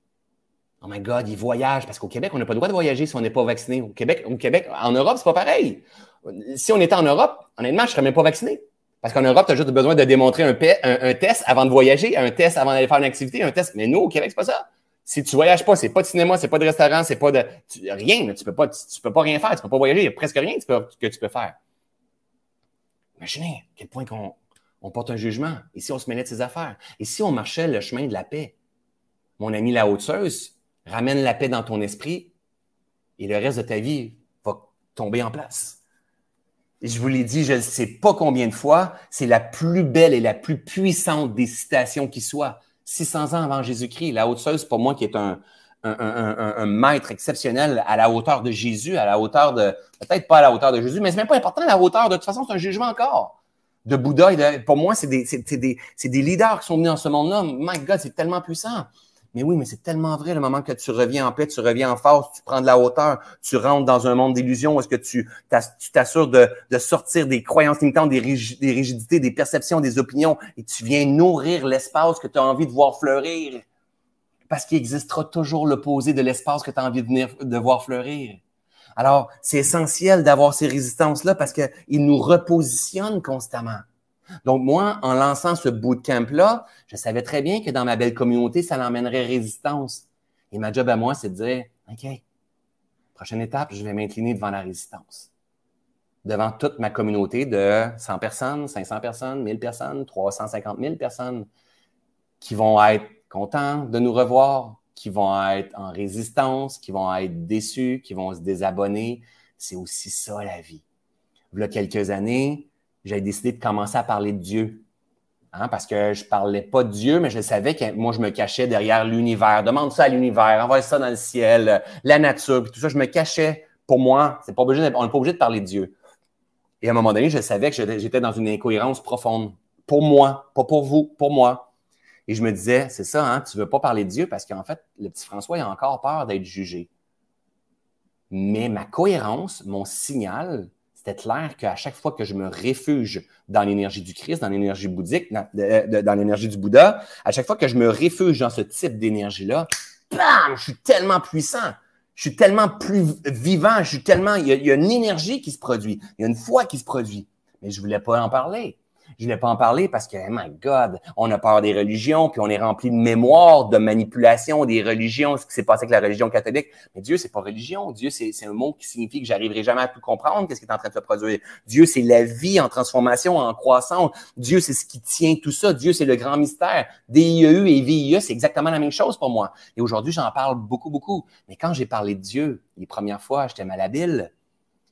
Oh my God, ils voyagent. Parce qu'au Québec, on n'a pas le droit de voyager si on n'est pas vacciné. Au Québec, au Québec, en Europe, c'est pas pareil. Si on était en Europe, honnêtement, je ne serais même pas vacciné. Parce qu'en Europe, tu as juste besoin de démontrer un, test avant de voyager, un test avant d'aller faire une activité, un test. Mais nous, au Québec, c'est pas ça. Si tu voyages pas, c'est pas de cinéma, c'est pas de restaurant, c'est pas de rien. Tu peux pas, tu, peux pas rien faire, tu peux pas voyager. Il y a presque rien que tu peux faire. Imaginez à quel point qu'on on porte un jugement. Si on se mêlait de ses affaires? Et si on marchait le chemin de la paix? Mon ami la haute ramène la paix dans ton esprit et le reste de ta vie va tomber en place je vous l'ai dit, je ne sais pas combien de fois, c'est la plus belle et la plus puissante des citations qui soit. 600 ans avant Jésus-Christ, la haute pour moi, qui est un, maître exceptionnel à la hauteur de Jésus, à la hauteur de, peut-être pas à la hauteur de Jésus, mais c'est même pas important la hauteur, de toute façon, c'est un jugement encore. De Bouddha, et de, pour moi, c'est des, des, des leaders qui sont venus dans ce monde-là. My God, c'est tellement puissant. Mais oui, mais c'est tellement vrai le moment que tu reviens en paix, tu reviens en force, tu prends de la hauteur, tu rentres dans un monde d'illusions. Est-ce que tu t'assures de, sortir des croyances limitantes, des, des rigidités, des perceptions, des opinions et tu viens nourrir l'espace que tu as envie de voir fleurir? Parce qu'il existera toujours l'opposé de l'espace que tu as envie de, de voir fleurir. Alors, c'est essentiel d'avoir ces résistances-là parce qu'ils nous repositionnent constamment. Donc, moi, en lançant ce bootcamp-là, je savais très bien que dans ma belle communauté, ça l'emmènerait résistance. Et ma job à moi, c'est de dire, OK, prochaine étape, je vais m'incliner devant la résistance. Devant toute ma communauté de 100 personnes, 500 personnes, 1000 personnes, 350 000 personnes qui vont être contents de nous revoir, qui vont être en résistance, qui vont être déçus, qui vont se désabonner. C'est aussi ça la vie. Il y a quelques années, j'ai décidé de commencer à parler de Dieu. Hein, parce que je ne parlais pas de Dieu, mais je savais que moi, je me cachais derrière l'univers. Demande ça à l'univers, envoie ça dans le ciel, la nature, puis tout ça. Je me cachais pour moi. Pas obligé, on n'est pas obligé de parler de Dieu. Et à un moment donné, je savais que j'étais dans une incohérence profonde. Pour moi, pas pour vous, pour moi. Et je me disais, c'est ça, hein, tu ne veux pas parler de Dieu parce qu'en fait, le petit François il a encore peur d'être jugé. Mais ma cohérence, mon signal, c'était clair qu'à chaque fois que je me réfugie dans l'énergie du Christ, dans l'énergie bouddhique, dans, l'énergie du Bouddha, à chaque fois que je me réfugie dans ce type d'énergie-là, bam, je suis tellement puissant. Je suis tellement plus vivant, je suis tellement, il y, a, une énergie qui se produit, il y a une foi qui se produit. Mais je voulais pas en parler. Je voulais pas en parler parce que, my God, on a peur des religions, puis on est rempli de mémoire, de manipulation des religions, ce qui s'est passé avec la religion catholique. Mais Dieu, c'est pas religion. Dieu, c'est un mot qui signifie que j'arriverai jamais à tout comprendre, qu'est-ce qui est en train de se produire. Dieu, c'est la vie en transformation, en croissance. Dieu, c'est ce qui tient tout ça. Dieu, c'est le grand mystère. DIEU et VIE, c'est exactement la même chose pour moi. Et aujourd'hui, j'en parle beaucoup, beaucoup. Mais quand j'ai parlé de Dieu, les premières fois, j'étais malhabile.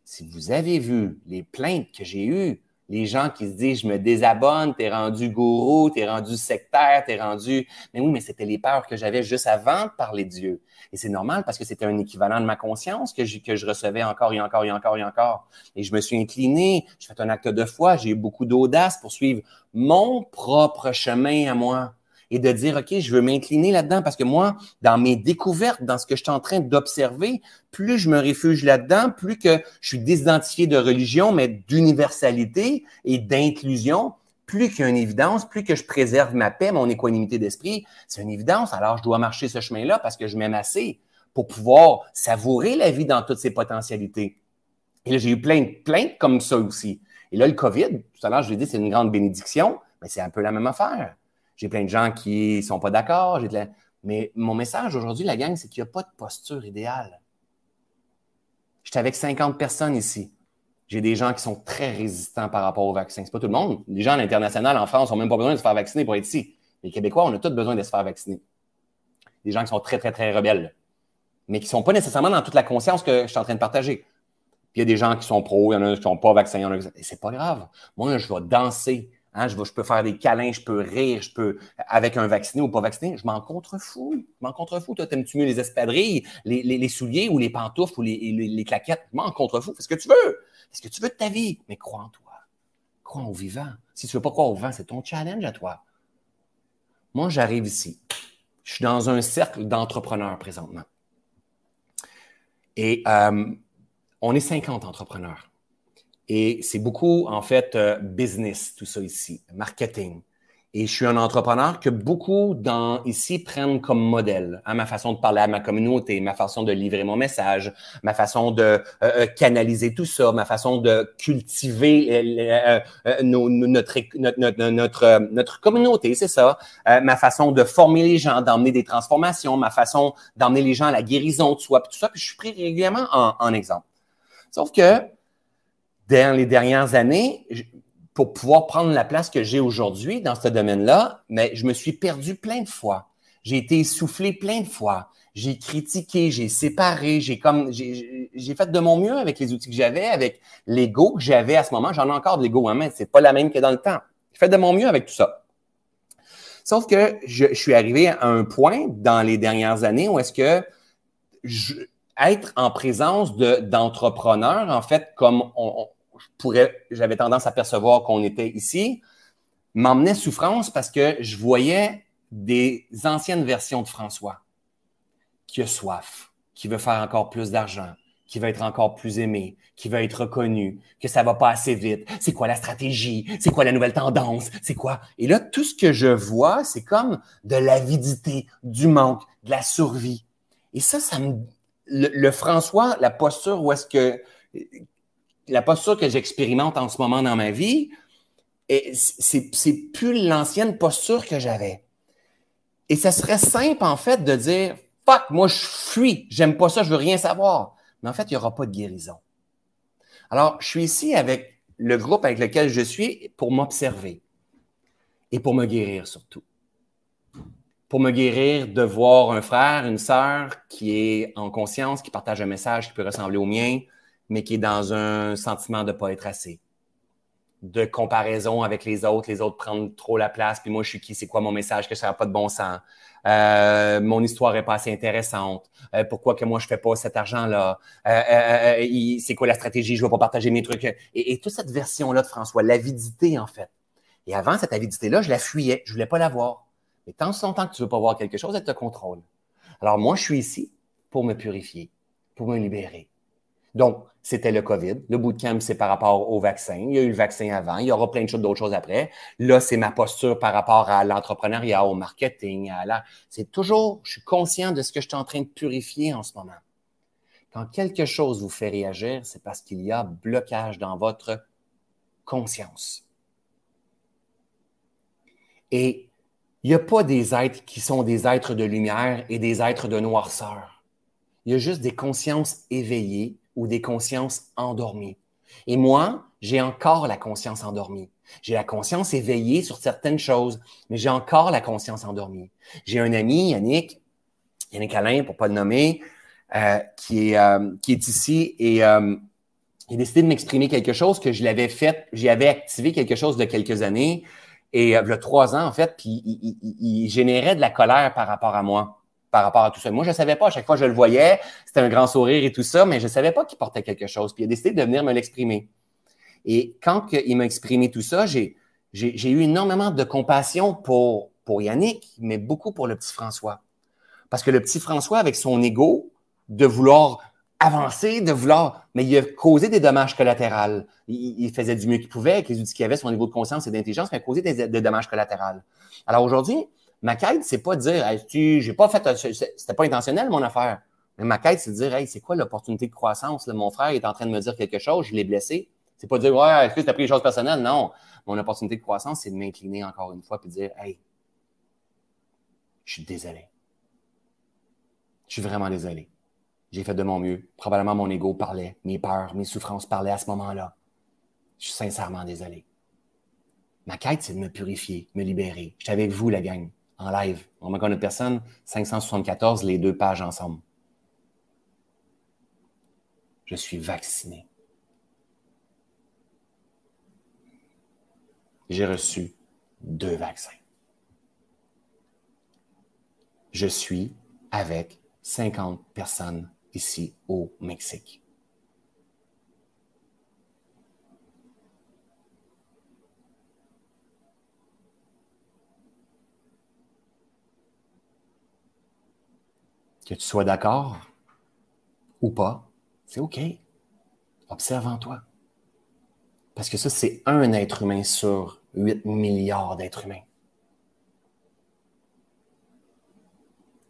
Si vous avez vu les plaintes que j'ai eues, les gens qui se disent je me désabonne, t'es rendu gourou, t'es rendu sectaire, t'es rendu. Mais oui, mais c'était les peurs que j'avais juste avant de parler de Dieu. Et c'est normal parce que c'était un équivalent de ma conscience que je, que je recevais encore et encore et encore et encore. Et je me suis incliné, j'ai fait un acte de foi, j'ai eu beaucoup d'audace pour suivre mon propre chemin à moi et de dire, OK, je veux m'incliner là-dedans parce que moi, dans mes découvertes, dans ce que je suis en train d'observer, plus je me réfugie là-dedans, plus que je suis désidentifié de religion, mais d'universalité et d'inclusion, plus qu'il y a une évidence, plus que je préserve ma paix, mon équanimité d'esprit, c'est une évidence. Alors, je dois marcher ce chemin-là parce que je m'aime assez pour pouvoir savourer la vie dans toutes ses potentialités. Et là, j'ai eu plein de plaintes comme ça aussi. Et là, le COVID, tout à l'heure, je l'ai dit, c'est une grande bénédiction, mais c'est un peu la même affaire. J'ai plein de gens qui sont pas d'accord. Mais mon message aujourd'hui, la gang, c'est qu'il n'y a pas de posture idéale. J'étais avec 50 personnes ici. J'ai des gens qui sont très résistants par rapport au vaccin. C'est pas tout le monde. Les gens à l'international, en France, n'ont même pas besoin de se faire vacciner pour être ici. Les Québécois, on a tous besoin de se faire vacciner. Des gens qui sont très, très, très rebelles, mais qui ne sont pas nécessairement dans toute la conscience que je suis en train de partager. Puis il y a des gens qui sont pro, il y en a qui ne sont pas vaccinés. Et c'est pas grave. Moi, je vais danser Hein, je, peux faire des câlins, je peux rire, je peux, avec un vacciné ou pas vacciné, je m'en contrefous. Je m'en contrefous. Toi, t'aimes-tu mieux les espadrilles, les, les, souliers ou les pantoufles ou les, les claquettes? Je m'en contrefous. Fais ce que tu veux. Fais ce que tu veux de ta vie. Mais crois en toi. Crois au vivant. Si tu veux pas croire au vent, c'est ton challenge à toi. Moi, j'arrive ici. Je suis dans un cercle d'entrepreneurs présentement. Et euh, on est 50 entrepreneurs. Et c'est beaucoup, en fait, euh, business, tout ça ici, marketing. Et je suis un entrepreneur que beaucoup dans, ici prennent comme modèle à hein, ma façon de parler à ma communauté, ma façon de livrer mon message, ma façon de euh, euh, canaliser tout ça, ma façon de cultiver notre, notre, notre, notre, communauté, c'est ça. ma façon de former les gens, d'emmener des transformations, ma façon d'emmener les gens à la guérison de soi, tout ça. Puis je suis pris régulièrement en, en exemple. Sauf que dans les dernières années, pour pouvoir prendre la place que j'ai aujourd'hui dans ce domaine-là, mais je me suis perdu plein de fois. J'ai été essoufflé plein de fois. J'ai critiqué, j'ai séparé, j'ai comme j'ai fait de mon mieux avec les outils que j'avais, avec l'ego que j'avais à ce moment. J'en ai encore de l'ego, hein, mais c'est pas la même que dans le temps. J'ai fait de mon mieux avec tout ça. Sauf que je, suis arrivé à un point dans les dernières années où est-ce que je, être en présence d'entrepreneurs, en fait, comme on, j'avais tendance à percevoir qu'on était ici, m'emmenait souffrance parce que je voyais des anciennes versions de François qui a soif, qui veut faire encore plus d'argent, qui veut être encore plus aimé, qui veut être reconnu, que ça va pas assez vite. C'est quoi la stratégie? C'est quoi la nouvelle tendance? C'est quoi? Et là, tout ce que je vois, c'est comme de l'avidité, du manque, de la survie. Et ça, ça me, le François, la posture où est-ce que la posture que j'expérimente en ce moment dans ma vie, c'est plus l'ancienne posture que j'avais. Et ça serait simple, en fait, de dire Fuck, moi, je fuis, j'aime pas ça, je veux rien savoir. Mais en fait, il n'y aura pas de guérison. Alors, je suis ici avec le groupe avec lequel je suis pour m'observer et pour me guérir surtout. Pour me guérir de voir un frère, une sœur qui est en conscience, qui partage un message qui peut ressembler au mien, mais qui est dans un sentiment de ne pas être assez. De comparaison avec les autres, les autres prennent trop la place, puis moi je suis qui, c'est quoi mon message, que ça n'a pas de bon sens. Euh, mon histoire n'est pas assez intéressante. Euh, pourquoi que moi je fais pas cet argent-là? Euh, c'est quoi la stratégie? Je ne vais pas partager mes trucs. Et, toute cette version-là de François, l'avidité en fait. Et avant, cette avidité-là, je la fuyais, je voulais pas la voir. Mais tant longtemps que tu veux pas voir quelque chose, elle te contrôle. Alors moi, je suis ici pour me purifier, pour me libérer. Donc, c'était le COVID. Le bootcamp, c'est par rapport au vaccin. Il y a eu le vaccin avant. Il y aura plein de choses d'autres choses après. Là, c'est ma posture par rapport à l'entrepreneuriat, au marketing. C'est toujours, je suis conscient de ce que je suis en train de purifier en ce moment. Quand quelque chose vous fait réagir, c'est parce qu'il y a blocage dans votre conscience. Et il n'y a pas des êtres qui sont des êtres de lumière et des êtres de noirceur. Il y a juste des consciences éveillées ou des consciences endormies. Et moi, j'ai encore la conscience endormie. J'ai la conscience éveillée sur certaines choses, mais j'ai encore la conscience endormie. J'ai un ami, Yannick, Yannick Alain, pour pas le nommer, euh, qui, est, euh, qui est ici et euh, il a décidé de m'exprimer quelque chose que je l'avais fait, j'y avais activé quelque chose de quelques années et il y a trois ans, en fait, puis il, il, générait de la colère par rapport à moi, par rapport à tout ça. Moi, je ne savais pas. À chaque fois, je le voyais, c'était un grand sourire et tout ça, mais je ne savais pas qu'il portait quelque chose. Puis il a décidé de venir me l'exprimer. Et quand il m'a exprimé tout ça, j'ai eu énormément de compassion pour, Yannick, mais beaucoup pour le petit François. Parce que le petit François, avec son ego, de vouloir avancer, de vouloir, mais il a causé des dommages collatéraux. Il, faisait du mieux qu'il pouvait avec les outils qu'il avait, son niveau de conscience et d'intelligence, mais il a causé des, dommages collatéraux. Alors aujourd'hui, ma quête, c'est pas dire, j'ai pas fait, c'était pas intentionnel mon affaire. Mais ma quête, c'est de dire, hey, c'est quoi l'opportunité de croissance? mon frère est en train de me dire quelque chose, je l'ai blessé. C'est pas de dire, ouais, est-ce que tu as pris les choses personnelles? Non. Mon opportunité de croissance, c'est de m'incliner encore une fois et de dire, hey, je suis désolé. Je suis vraiment désolé. J'ai fait de mon mieux. Probablement mon ego parlait, mes peurs, mes souffrances parlaient à ce moment-là. Je suis sincèrement désolé. Ma quête, c'est de me purifier, me libérer. Je suis avec vous, la gang, en live. On me connaît personne, 574, les deux pages ensemble. Je suis vacciné. J'ai reçu deux vaccins. Je suis avec 50 personnes ici au Mexique. Que tu sois d'accord ou pas, c'est OK. Observe en toi. Parce que ça, c'est un être humain sur 8 milliards d'êtres humains.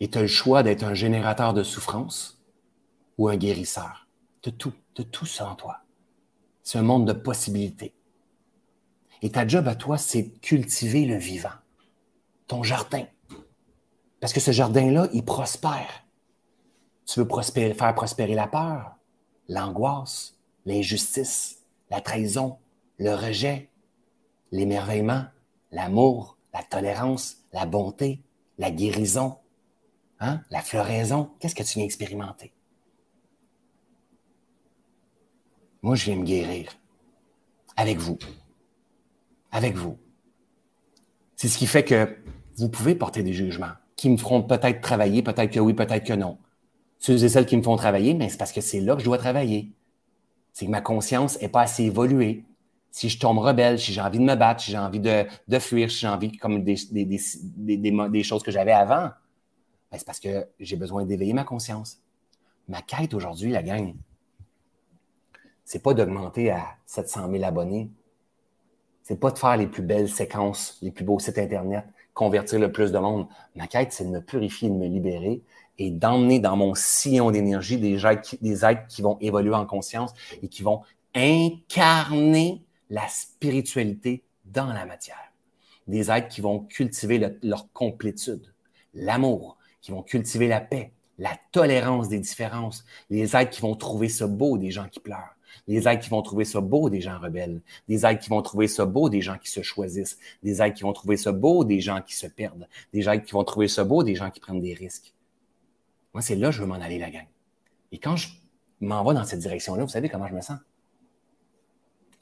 Et tu as le choix d'être un générateur de souffrance ou un guérisseur. De tout, de tout ça en toi. C'est un monde de possibilités. Et ta job à toi, c'est cultiver le vivant, ton jardin. Parce que ce jardin-là, il prospère. Tu veux faire prospérer la peur, l'angoisse, l'injustice, la trahison, le rejet, l'émerveillement, l'amour, la tolérance, la bonté, la guérison, Hein? La floraison, qu'est-ce que tu viens expérimenter? Moi, je viens me guérir. Avec vous. Avec vous. C'est ce qui fait que vous pouvez porter des jugements qui me feront peut-être travailler, peut-être que oui, peut-être que non. Ceux et celles qui me font travailler, mais c'est parce que c'est là que je dois travailler. C'est que ma conscience n'est pas assez évoluée. Si je tombe rebelle, si j'ai envie de me battre, si j'ai envie de, fuir, si j'ai envie comme des, des choses que j'avais avant, ben, c'est parce que j'ai besoin d'éveiller ma conscience. Ma quête aujourd'hui, la gang, c'est pas d'augmenter à 700 000 abonnés. C'est pas de faire les plus belles séquences, les plus beaux sites Internet, convertir le plus de monde. Ma quête, c'est de me purifier, de me libérer et d'emmener dans mon sillon d'énergie des êtres qui vont évoluer en conscience et qui vont incarner la spiritualité dans la matière. Des êtres qui vont cultiver leur complétude, l'amour, qui vont cultiver la paix, la tolérance des différences, les êtres qui vont trouver ça beau des gens qui pleurent, les êtres qui vont trouver ça beau des gens rebelles, des êtres qui vont trouver ça beau des gens qui se choisissent, des êtres qui vont trouver ça beau des gens qui se perdent, des êtres qui vont trouver ça beau des gens qui prennent des risques. Moi, c'est là que je veux m'en aller, la gang. Et quand je m'en vais dans cette direction-là, vous savez comment je me sens?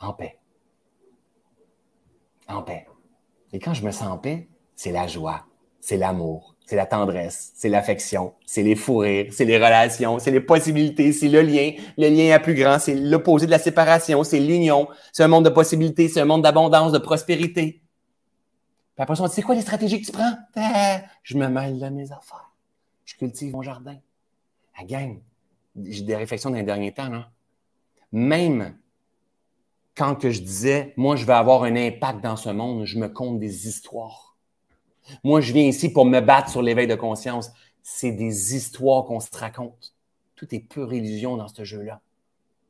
En paix. En paix. Et quand je me sens en paix, c'est la joie, c'est l'amour, c'est la tendresse, c'est l'affection, c'est les fous rires, c'est les relations, c'est les possibilités, c'est le lien. Le lien est plus grand, c'est l'opposé de la séparation, c'est l'union. C'est un monde de possibilités, c'est un monde d'abondance, de prospérité. Puis après on dit, c'est quoi les stratégies que tu prends? Ah, je me mêle de mes affaires. Je cultive mon jardin. La gang, j'ai des réflexions dans les derniers temps. Là. Même quand que je disais, moi, je vais avoir un impact dans ce monde, je me compte des histoires moi, je viens ici pour me battre sur l'éveil de conscience. C'est des histoires qu'on se raconte. Tout est pure illusion dans ce jeu-là.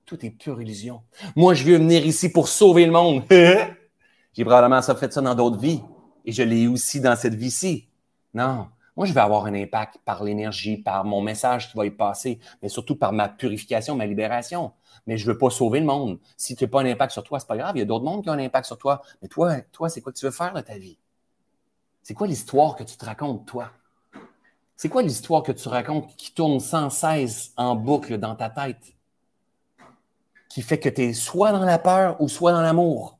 Tout est pure illusion. Moi, je veux venir ici pour sauver le monde. J'ai probablement fait ça dans d'autres vies. et je l'ai aussi dans cette vie-ci. Non. Moi, je vais avoir un impact par l'énergie, par mon message qui va y passer, mais surtout par ma purification, ma libération. Mais je ne veux pas sauver le monde. Si tu n'as pas un impact sur toi, ce n'est pas grave. Il y a d'autres mondes qui ont un impact sur toi. Mais toi, toi, c'est quoi que tu veux faire de ta vie? C'est quoi l'histoire que tu te racontes, toi? C'est quoi l'histoire que tu racontes qui tourne sans cesse en boucle dans ta tête? Qui fait que tu es soit dans la peur ou soit dans l'amour?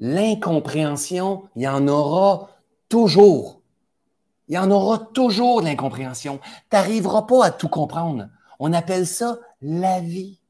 L'incompréhension, il y en aura toujours. Il y en aura toujours de l'incompréhension. Tu n'arriveras pas à tout comprendre. On appelle ça la vie.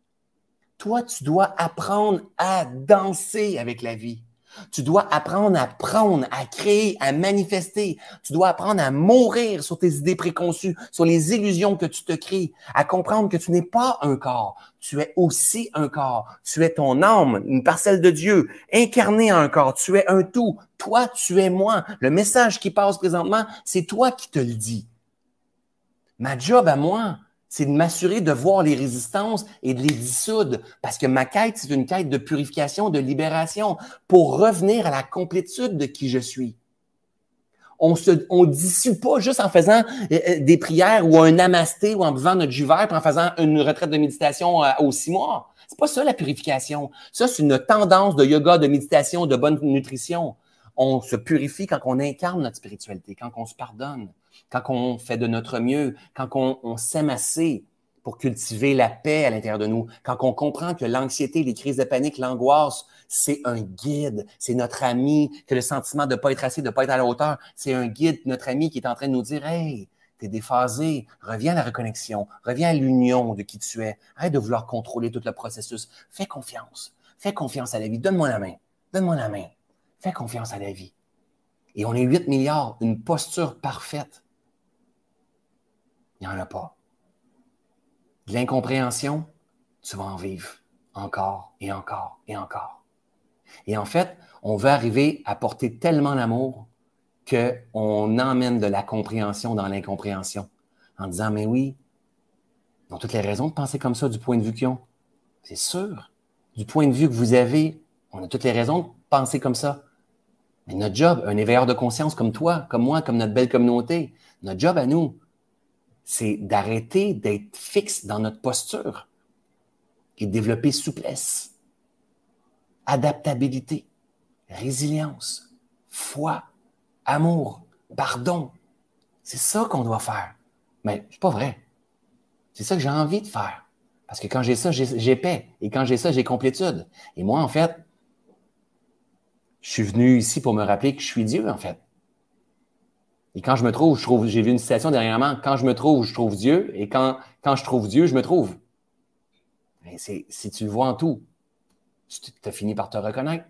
Toi, tu dois apprendre à danser avec la vie. Tu dois apprendre à prendre, à créer, à manifester. Tu dois apprendre à mourir sur tes idées préconçues, sur les illusions que tu te crées, à comprendre que tu n'es pas un corps. Tu es aussi un corps. Tu es ton âme, une parcelle de Dieu, incarnée en un corps. Tu es un tout. Toi, tu es moi. Le message qui passe présentement, c'est toi qui te le dis. Ma job à moi, c'est de m'assurer de voir les résistances et de les dissoudre. Parce que ma quête, c'est une quête de purification, de libération, pour revenir à la complétude de qui je suis. On se, on dissout pas juste en faisant euh, euh, des prières ou un namasté ou en buvant notre jus vert, en faisant une retraite de méditation euh, aux six mois. C'est pas ça la purification. Ça, c'est une tendance de yoga, de méditation, de bonne nutrition. On se purifie quand on incarne notre spiritualité, quand on se pardonne quand on fait de notre mieux, quand on, s'aime assez pour cultiver la paix à l'intérieur de nous, quand on comprend que l'anxiété, les crises de panique, l'angoisse, c'est un guide, c'est notre ami, que le sentiment de ne pas être assez, de ne pas être à la hauteur, c'est un guide, notre ami qui est en train de nous dire, hey, t'es déphasé, reviens à la reconnexion, reviens à l'union de qui tu es, arrête de vouloir contrôler tout le processus, fais confiance, fais confiance à la vie, donne-moi la main, donne-moi la main, fais confiance à la vie. Et on est 8 milliards, une posture parfaite. Il n'y en a pas. De l'incompréhension, tu vas en vivre encore et encore et encore. Et en fait, on veut arriver à porter tellement d'amour qu'on emmène de la compréhension dans l'incompréhension en disant, mais oui, ils ont toutes les raisons de penser comme ça du point de vue qu'ils ont. C'est sûr. Du point de vue que vous avez, on a toutes les raisons de penser comme ça. Mais notre job, un éveilleur de conscience comme toi, comme moi, comme notre belle communauté, notre job à nous, c'est d'arrêter d'être fixe dans notre posture et développer souplesse, adaptabilité, résilience, foi, amour, pardon. C'est ça qu'on doit faire. Mais c'est pas vrai. C'est ça que j'ai envie de faire. Parce que quand j'ai ça, j'ai paix. Et quand j'ai ça, j'ai complétude. Et moi, en fait, je suis venu ici pour me rappeler que je suis Dieu, en fait. Et quand je me trouve, je trouve, j'ai vu une citation dernièrement, quand je me trouve, je trouve Dieu, et quand, je trouve Dieu, je me trouve. si tu le vois en tout, tu as fini par te reconnaître.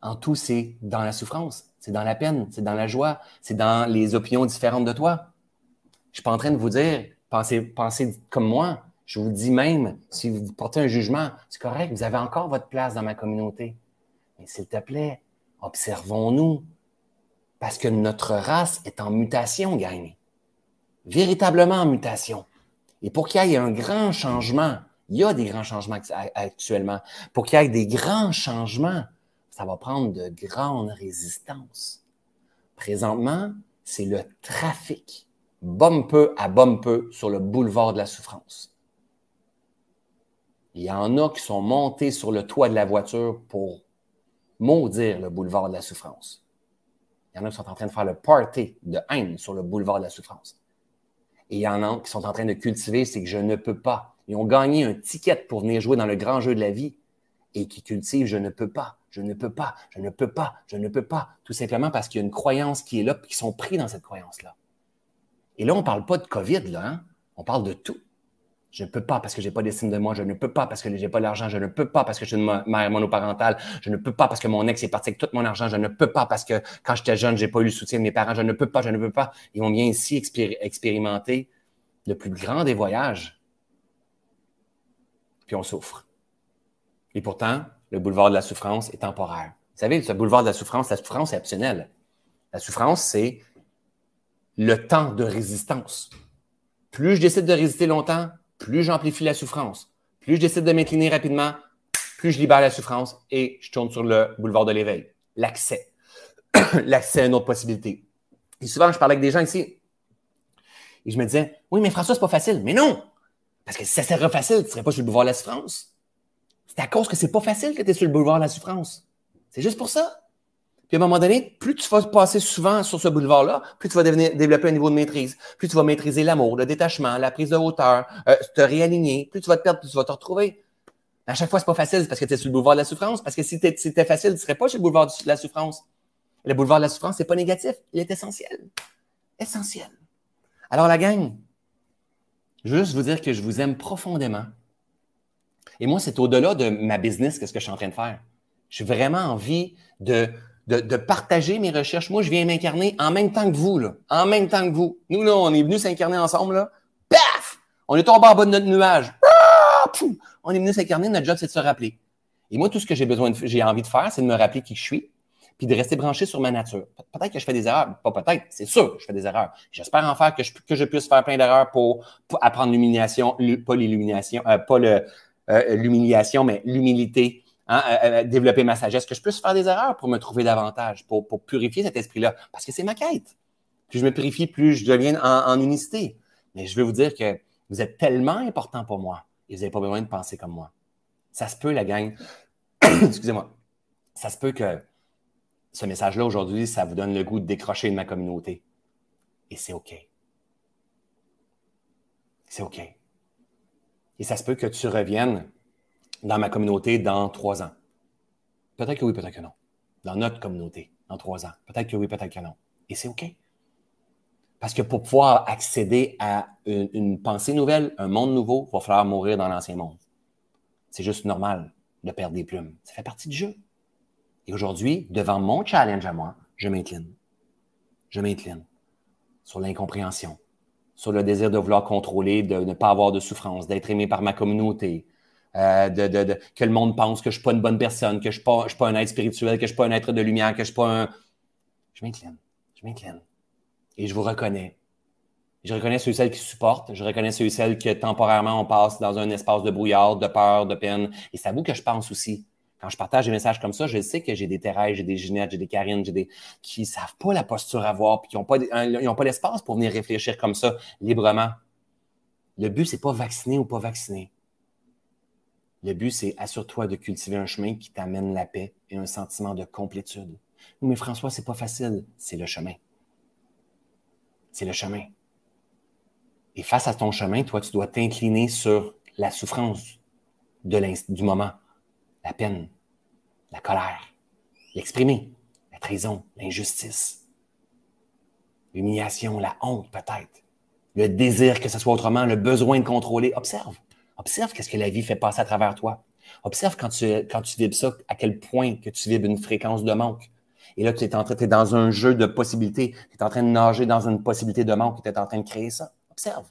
En tout, c'est dans la souffrance, c'est dans la peine, c'est dans la joie, c'est dans les opinions différentes de toi. Je suis pas en train de vous dire, pensez, pensez comme moi. Je vous dis même, si vous portez un jugement, c'est correct, vous avez encore votre place dans ma communauté. Mais s'il te plaît, observons-nous, parce que notre race est en mutation, gang. Véritablement en mutation. Et pour qu'il y ait un grand changement, il y a des grands changements actuellement. Pour qu'il y ait des grands changements, ça va prendre de grandes résistances. Présentement, c'est le trafic, bumper à bumper, sur le boulevard de la souffrance. Il y en a qui sont montés sur le toit de la voiture pour maudire le boulevard de la souffrance. Il y en a qui sont en train de faire le party de haine sur le boulevard de la souffrance. Et il y en a qui sont en train de cultiver, c'est que je ne peux pas. Ils ont gagné un ticket pour venir jouer dans le grand jeu de la vie et qui cultivent je ne peux pas, je ne peux pas, je ne peux pas, je ne peux pas, tout simplement parce qu'il y a une croyance qui est là et qui sont pris dans cette croyance-là. Et là, on ne parle pas de COVID, là, hein? on parle de tout. Je ne peux pas parce que je n'ai pas d'estime de moi. Je ne peux pas parce que je n'ai pas l'argent. Je ne peux pas parce que je suis une mère monoparentale. Je ne peux pas parce que mon ex est parti avec tout mon argent. Je ne peux pas parce que quand j'étais jeune, je n'ai pas eu le soutien de mes parents. Je ne peux pas, je ne peux pas. Ils vont bien ici expérimenter le plus grand des voyages. Puis on souffre. Et pourtant, le boulevard de la souffrance est temporaire. Vous savez, ce boulevard de la souffrance, la souffrance est optionnelle. La souffrance, c'est le temps de résistance. Plus je décide de résister longtemps, plus j'amplifie la souffrance, plus je décide de m'incliner rapidement, plus je libère la souffrance et je tourne sur le boulevard de l'éveil. l'accès. l'accès à une autre possibilité. Et souvent, je parlais avec des gens ici et je me disais, oui, mais François, c'est pas facile. Mais non! Parce que si ça serait facile, tu serais pas sur le boulevard de la souffrance. C'est à cause que c'est pas facile que tu es sur le boulevard de la souffrance. C'est juste pour ça. Puis à un moment donné, plus tu vas passer souvent sur ce boulevard-là, plus tu vas développer un niveau de maîtrise, plus tu vas maîtriser l'amour, le détachement, la prise de hauteur, euh, te réaligner, plus tu vas te perdre, plus tu vas te retrouver. À chaque fois, c'est pas facile, parce que tu es sur le boulevard de la souffrance. Parce que si c'était facile, tu serais pas sur le boulevard de la souffrance. Le boulevard de la souffrance, c'est pas négatif, il est essentiel. Essentiel. Alors, la gang, juste vous dire que je vous aime profondément. Et moi, c'est au-delà de ma business, qu'est-ce que je suis en train de faire. J'ai vraiment envie de, de, partager mes recherches. Moi, je viens m'incarner en même temps que vous, là. En même temps que vous. Nous, là, on est venus s'incarner ensemble, là. Paf! On est tombé en bas de notre nuage. Ah! On est venus s'incarner. Notre job, c'est de se rappeler. Et moi, tout ce que j'ai besoin j'ai envie de faire, c'est de me rappeler qui je suis, puis de rester branché sur ma nature. Peut-être que je fais des erreurs. Pas peut-être, c'est sûr que je fais des erreurs. J'espère en faire que je, puisse faire plein d'erreurs pour, apprendre l'humiliation, pas l'illumination, euh, pas euh, l'humiliation, mais l'humilité, Hein, développer ma sagesse, que je puisse faire des erreurs pour me trouver davantage, pour, purifier cet esprit-là, parce que c'est ma quête. Plus je me purifie, plus je deviens en, unicité. Mais je veux vous dire que vous êtes tellement important pour moi et vous n'avez pas besoin de penser comme moi. Ça se peut, la gang. Excusez-moi. Ça se peut que ce message-là aujourd'hui, ça vous donne le goût de décrocher de ma communauté. Et c'est OK. C'est OK. Et ça se peut que tu reviennes dans ma communauté dans trois ans? Peut-être que oui, peut-être que non. Dans notre communauté, dans trois ans. Peut-être que oui, peut-être que non. Et c'est OK. Parce que pour pouvoir accéder à une, pensée nouvelle, un monde nouveau, il va falloir mourir dans l'ancien monde. C'est juste normal de perdre des plumes. Ça fait partie du jeu. Et aujourd'hui, devant mon challenge à moi, je m'incline. Je m'incline sur l'incompréhension, sur le désir de vouloir contrôler, de ne pas avoir de souffrance, d'être aimé par ma communauté, euh, que le monde pense que je ne suis pas une bonne personne, que je ne suis, pas un être spirituel, que je ne suis pas un être de lumière, que je ne suis pas un. Je m'incline. Je m'incline. Et je vous reconnais. Je reconnais ceux et celles qui supportent. Je reconnais ceux et celles que temporairement on passe dans un espace de brouillard, de peur, de peine. Et c'est à vous que je pense aussi. Quand je partage des messages comme ça, je sais que j'ai des Thérèse, j'ai des Ginette, j'ai des Karine, j'ai des qui ne savent pas la posture à avoir, puis qui n'ont pas, pas l'espace pour venir réfléchir comme ça librement. Le but, c'est pas vacciner ou pas vacciner. Le but, c'est assure-toi de cultiver un chemin qui t'amène la paix et un sentiment de complétude. mais François, c'est pas facile. C'est le chemin. C'est le chemin. Et face à ton chemin, toi, tu dois t'incliner sur la souffrance du moment, la peine, la colère, l'exprimer, la trahison, l'injustice, l'humiliation, la honte peut-être, le désir que ce soit autrement, le besoin de contrôler. Observe. Observe qu'est-ce que la vie fait passer à travers toi. Observe quand tu, quand tu vibres ça, à quel point que tu vibres une fréquence de manque. Et là, tu es, en train, dans un jeu de possibilités. Tu es en train de nager dans une possibilité de manque. Tu es en train de créer ça. Observe.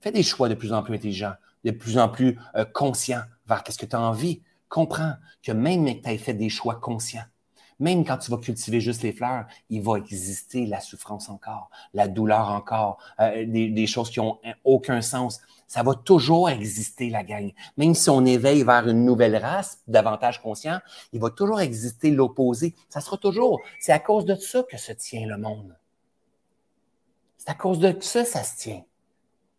Fais des choix de plus en plus intelligents, de plus en plus euh, conscients vers qu'est-ce que tu as envie. Comprends que même que tu aies fait des choix conscients, même quand tu vas cultiver juste les fleurs, il va exister la souffrance encore, la douleur encore, euh, des, choses qui ont aucun sens. Ça va toujours exister, la gang. Même si on éveille vers une nouvelle race, davantage conscient, il va toujours exister l'opposé. Ça sera toujours. C'est à cause de ça que se tient le monde. C'est à cause de ça, ça se tient.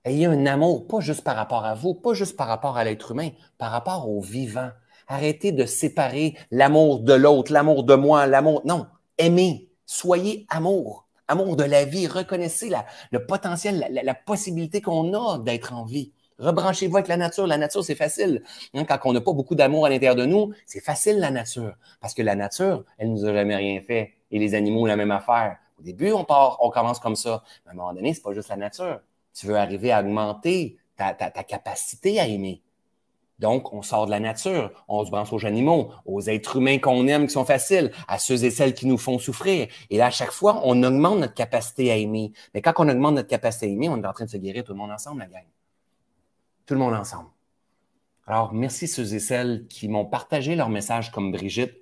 Ayez un amour, pas juste par rapport à vous, pas juste par rapport à l'être humain, par rapport au vivant. Arrêtez de séparer l'amour de l'autre, l'amour de moi, l'amour. Non, aimez, soyez amour amour de la vie, reconnaissez la, le potentiel, la, possibilité qu'on a d'être en vie. Rebranchez-vous avec la nature. La nature, c'est facile. Hein, quand on n'a pas beaucoup d'amour à l'intérieur de nous, c'est facile la nature. Parce que la nature, elle nous a jamais rien fait. Et les animaux, la même affaire. Au début, on part, on commence comme ça. Mais à un moment donné, c'est pas juste la nature. Tu veux arriver à augmenter ta, ta, ta capacité à aimer. Donc, on sort de la nature, on se branche aux animaux, aux êtres humains qu'on aime, qui sont faciles, à ceux et celles qui nous font souffrir. Et là, à chaque fois, on augmente notre capacité à aimer. Mais quand on augmente notre capacité à aimer, on est en train de se guérir tout le monde ensemble, la gang. Tout le monde ensemble. Alors, merci ceux et celles qui m'ont partagé leur message comme Brigitte.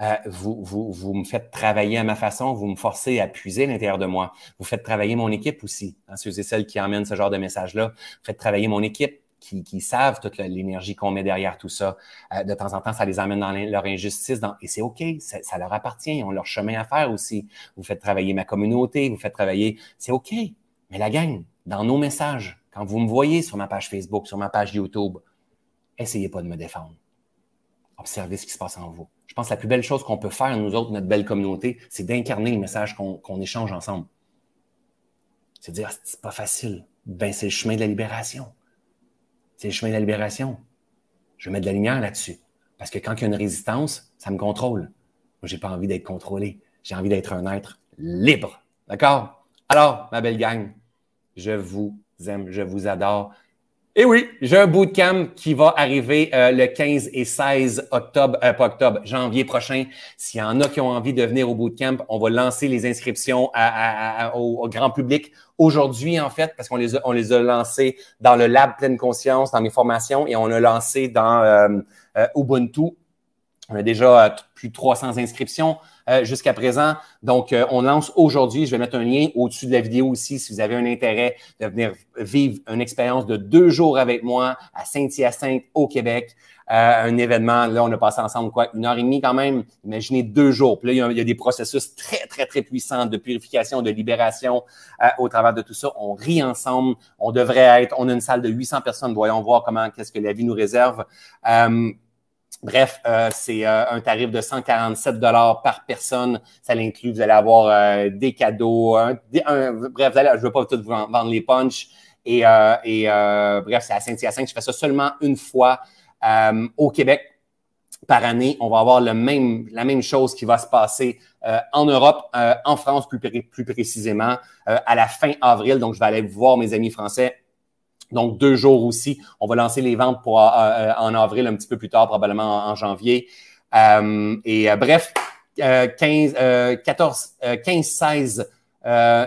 Euh, vous, vous, vous, me faites travailler à ma façon, vous me forcez à puiser l'intérieur de moi. Vous faites travailler mon équipe aussi, hein, ceux et celles qui emmènent ce genre de message-là. Vous faites travailler mon équipe qui, savent toute l'énergie qu'on met derrière tout ça. Euh, de temps en temps, ça les amène dans leur injustice et c'est OK, ça, leur appartient, ils ont leur chemin à faire aussi. Vous faites travailler ma communauté, vous faites travailler, c'est OK. Mais la gang, dans nos messages, quand vous me voyez sur ma page Facebook, sur ma page YouTube, essayez pas de me défendre. Observez ce qui se passe en vous. Je pense que la plus belle chose qu'on peut faire, nous autres, notre belle communauté, c'est d'incarner le message qu'on échange ensemble. C'est dire, c'est pas facile. Ben, c'est le chemin de la libération. C'est le chemin de la libération. Je mets de la lumière là-dessus. Parce que quand il y a une résistance, ça me contrôle. Moi, j'ai pas envie d'être contrôlé. J'ai envie d'être un être libre. D'accord? Alors, ma belle gang, je vous aime, je vous adore. Et oui, j'ai un bootcamp qui va arriver euh, le 15 et 16 octobre, euh, pas octobre, janvier prochain. S'il y en a qui ont envie de venir au bootcamp, on va lancer les inscriptions au, grand public aujourd'hui, en fait, parce qu'on les a, on les a lancés dans le Lab Pleine Conscience, dans mes formations, et on a lancé dans euh, Ubuntu. On a déjà plus de 300 inscriptions. Euh, jusqu'à présent. Donc, euh, on lance aujourd'hui. Je vais mettre un lien au-dessus de la vidéo aussi si vous avez un intérêt de venir vivre une expérience de deux jours avec moi à Saint-Hyacinthe au Québec. Euh, un événement, là, on a passé ensemble quoi, une heure et demie quand même. Imaginez deux jours. Puis là, il y, a, des processus très, très, très puissants de purification, de libération au travers de tout ça. On rit ensemble. On devrait être, on a une salle de 800 personnes. Voyons voir comment, qu'est-ce que la vie nous réserve. Bref, euh, c'est euh, un tarif de 147 dollars par personne. Ça l'inclut, vous allez avoir euh, des cadeaux. bref, je ne veux pas tout vous vendre les punchs. Et, bref, c'est à Saint-Hyacinthe. Je fais ça seulement une fois au Québec par année. On va avoir le même, la même chose qui va se passer en Europe, en France plus, plus précisément, à la fin avril. Donc, je vais aller voir mes amis français donc, deux jours aussi. On va lancer les ventes pour, euh, euh, en avril, un petit peu plus tard, probablement en, janvier. Euh, et bref, 15, 14, 15, 16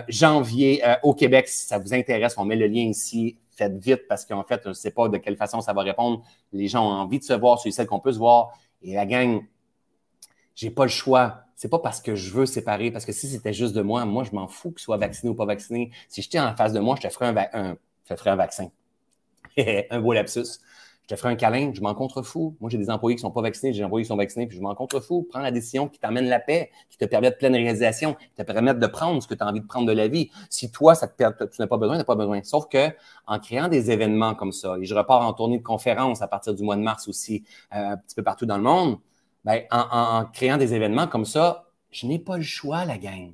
janvier au Québec, si ça vous intéresse, on met le lien ici. Faites vite parce qu'en fait, je ne sais pas de quelle façon ça va répondre. Les gens ont envie de se voir, c'est celle qu'on peut se voir. Et la gang, j'ai pas le choix. C'est pas parce que je veux séparer, parce que si c'était juste de moi, moi, je m'en fous que soit vacciné ou pas vacciné. Si j'étais en face de moi, je te ferais un, un, je te ferais un vaccin. un beau lapsus. Je te ferai un câlin, je m'en contrefous. Moi, j'ai des employés qui sont pas vaccinés, j'ai des employés qui sont vaccinés, puis je m'en contrefous. Prends la décision qui t'amène la paix, qui te permet de pleine réalisation, qui te permet de prendre ce que tu as envie de prendre de la vie. Si toi, ça te, tu n'as pas besoin, tu n'as pas besoin. Sauf que en créant des événements comme ça, et je repars en tournée de conférences à partir du mois de mars aussi, euh, un petit peu partout dans le monde, ben, en, en créant des événements comme ça, je n'ai pas le choix, la gang.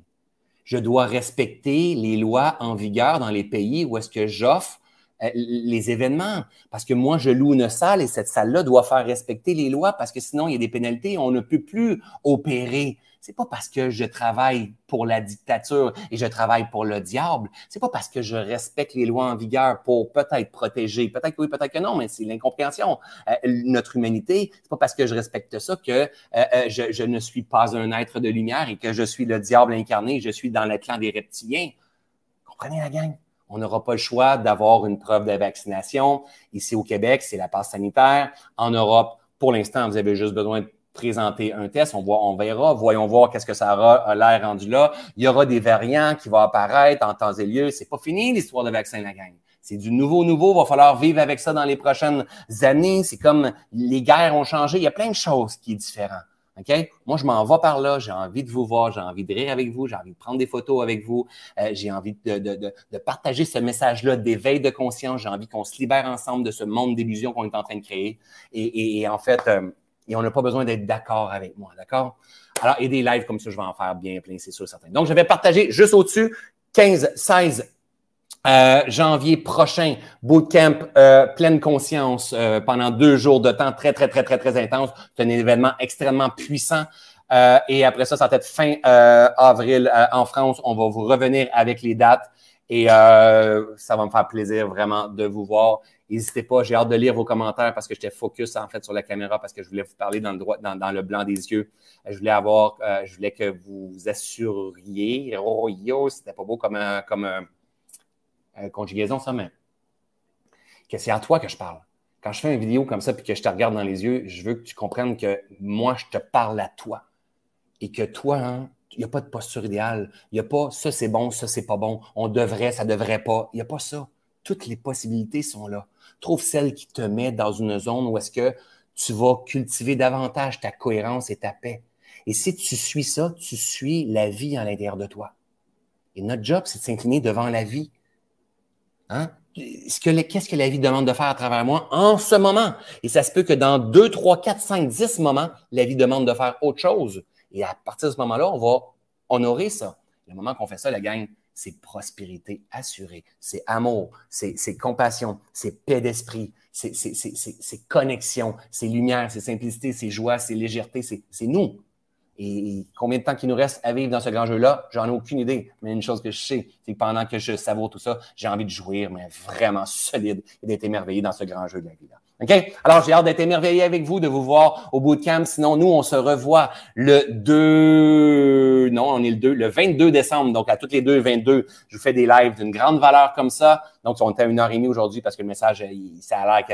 Je dois respecter les lois en vigueur dans les pays où est-ce que j'offre euh, les événements. Parce que moi, je loue une salle et cette salle-là doit faire respecter les lois parce que sinon, il y a des pénalités. On ne peut plus opérer. C'est pas parce que je travaille pour la dictature et je travaille pour le diable. C'est pas parce que je respecte les lois en vigueur pour peut-être protéger. Peut-être que oui, peut-être que non, mais c'est l'incompréhension. Euh, notre humanité, c'est pas parce que je respecte ça que euh, je, je, ne suis pas un être de lumière et que je suis le diable incarné. Je suis dans le clan des reptiliens. Comprenez la gang? On n'aura pas le choix d'avoir une preuve de vaccination. Ici au Québec, c'est la passe sanitaire. En Europe, pour l'instant, vous avez juste besoin de présenter un test. On, voit, on verra. Voyons voir qu'est-ce que ça aura l'air rendu là. Il y aura des variants qui vont apparaître en temps et lieu. C'est pas fini l'histoire de vaccin, la gang. C'est du nouveau, nouveau. Il va falloir vivre avec ça dans les prochaines années. C'est comme les guerres ont changé. Il y a plein de choses qui sont différentes. OK? Moi, je m'en vais par là, j'ai envie de vous voir, j'ai envie de rire avec vous, j'ai envie de prendre des photos avec vous, euh, j'ai envie de, de, de, de, partager ce message-là d'éveil de conscience, j'ai envie qu'on se libère ensemble de ce monde d'illusions qu'on est en train de créer. Et, et, en fait, euh, et on n'a pas besoin d'être d'accord avec moi, d'accord? Alors, et des lives comme ça, je vais en faire bien plein, c'est sûr, certain. Donc, je vais partager juste au-dessus 15, 16 euh, janvier prochain, bootcamp euh, pleine conscience euh, pendant deux jours de temps très, très, très, très, très intense. C'est un événement extrêmement puissant. Et après ça, ça va être fin avril en France. On va vous revenir avec les dates et ça va me faire plaisir vraiment de vous voir. N'hésitez pas, j'ai hâte de lire vos commentaires parce que j'étais focus en fait sur la caméra parce que je voulais vous parler dans le blanc des yeux. Je voulais avoir, je voulais que vous assuriez. Oh yo, c'était pas beau comme un, comme un, euh, conjugaison, ça, mais que c'est à toi que je parle. Quand je fais une vidéo comme ça puis que je te regarde dans les yeux, je veux que tu comprennes que moi, je te parle à toi. Et que toi, hein, il n'y a pas de posture idéale. Il n'y a pas ça c'est bon, ça c'est pas bon. On devrait, ça devrait pas. Il n'y a pas ça. Toutes les possibilités sont là. Trouve celle qui te met dans une zone où est-ce que tu vas cultiver davantage ta cohérence et ta paix. Et si tu suis ça, tu suis la vie à l'intérieur de toi. Et notre job, c'est de s'incliner devant la vie. Hein? Qu'est-ce que la vie demande de faire à travers moi en ce moment? Et ça se peut que dans 2, 3, 4, 5, 10 moments, la vie demande de faire autre chose. Et à partir de ce moment-là, on va honorer ça. Le moment qu'on fait ça, la gang, c'est prospérité assurée, c'est amour, c'est compassion, c'est paix d'esprit, c'est connexion, c'est lumière, c'est simplicité, c'est joie, c'est légèreté, c'est nous. Et combien de temps qu'il nous reste à vivre dans ce grand jeu-là, j'en ai aucune idée. Mais une chose que je sais, c'est que pendant que je savoure tout ça, j'ai envie de jouir, mais vraiment solide et d'être émerveillé dans ce grand jeu de la vie-là. Alors, j'ai hâte d'être émerveillé avec vous, de vous voir au bootcamp. Sinon, nous, on se revoit le 2, non, on est le 2, le 22 décembre. Donc, à toutes les deux, 22, je vous fais des lives d'une grande valeur comme ça. Donc, on était à une heure et demie aujourd'hui parce que le message, ça a l'air que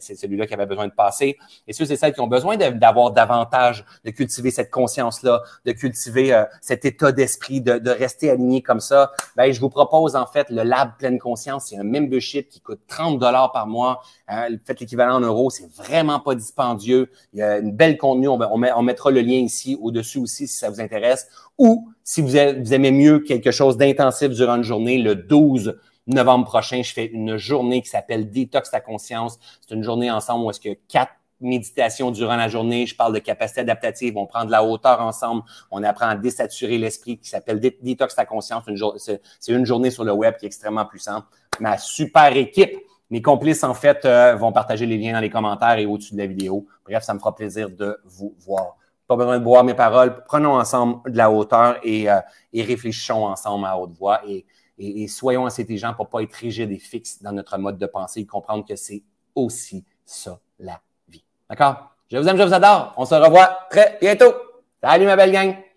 c'est celui-là qui avait besoin de passer. Et ceux et celles qui ont besoin d'avoir davantage, de cultiver cette conscience-là, de cultiver euh, cet état d'esprit, de, rester aligné comme ça, ben, je vous propose en fait le Lab Pleine Conscience. C'est un membership qui coûte 30 dollars par mois. Hein, faites l'équivalent en euros, c'est vraiment pas dispendieux. Il y a une belle contenu. On, on, on mettra le lien ici au-dessus aussi si ça vous intéresse. Ou si vous aimez mieux quelque chose d'intensif durant une journée, le 12 novembre prochain, je fais une journée qui s'appelle Détox ta conscience. C'est une journée ensemble où est-ce que quatre méditations durant la journée. Je parle de capacité adaptative. On prend de la hauteur ensemble. On apprend à désaturer l'esprit qui s'appelle Détox ta conscience. C'est une journée sur le web qui est extrêmement puissante. Ma super équipe, mes complices, en fait, euh, vont partager les liens dans les commentaires et au-dessus de la vidéo. Bref, ça me fera plaisir de vous voir. Pas besoin de boire mes paroles. Prenons ensemble de la hauteur et, euh, et réfléchissons ensemble à haute voix. Et et, soyons assez intelligents pour pas être rigides et fixes dans notre mode de pensée et comprendre que c'est aussi ça la vie. D'accord? Je vous aime, je vous adore. On se revoit très bientôt. Salut ma belle gang!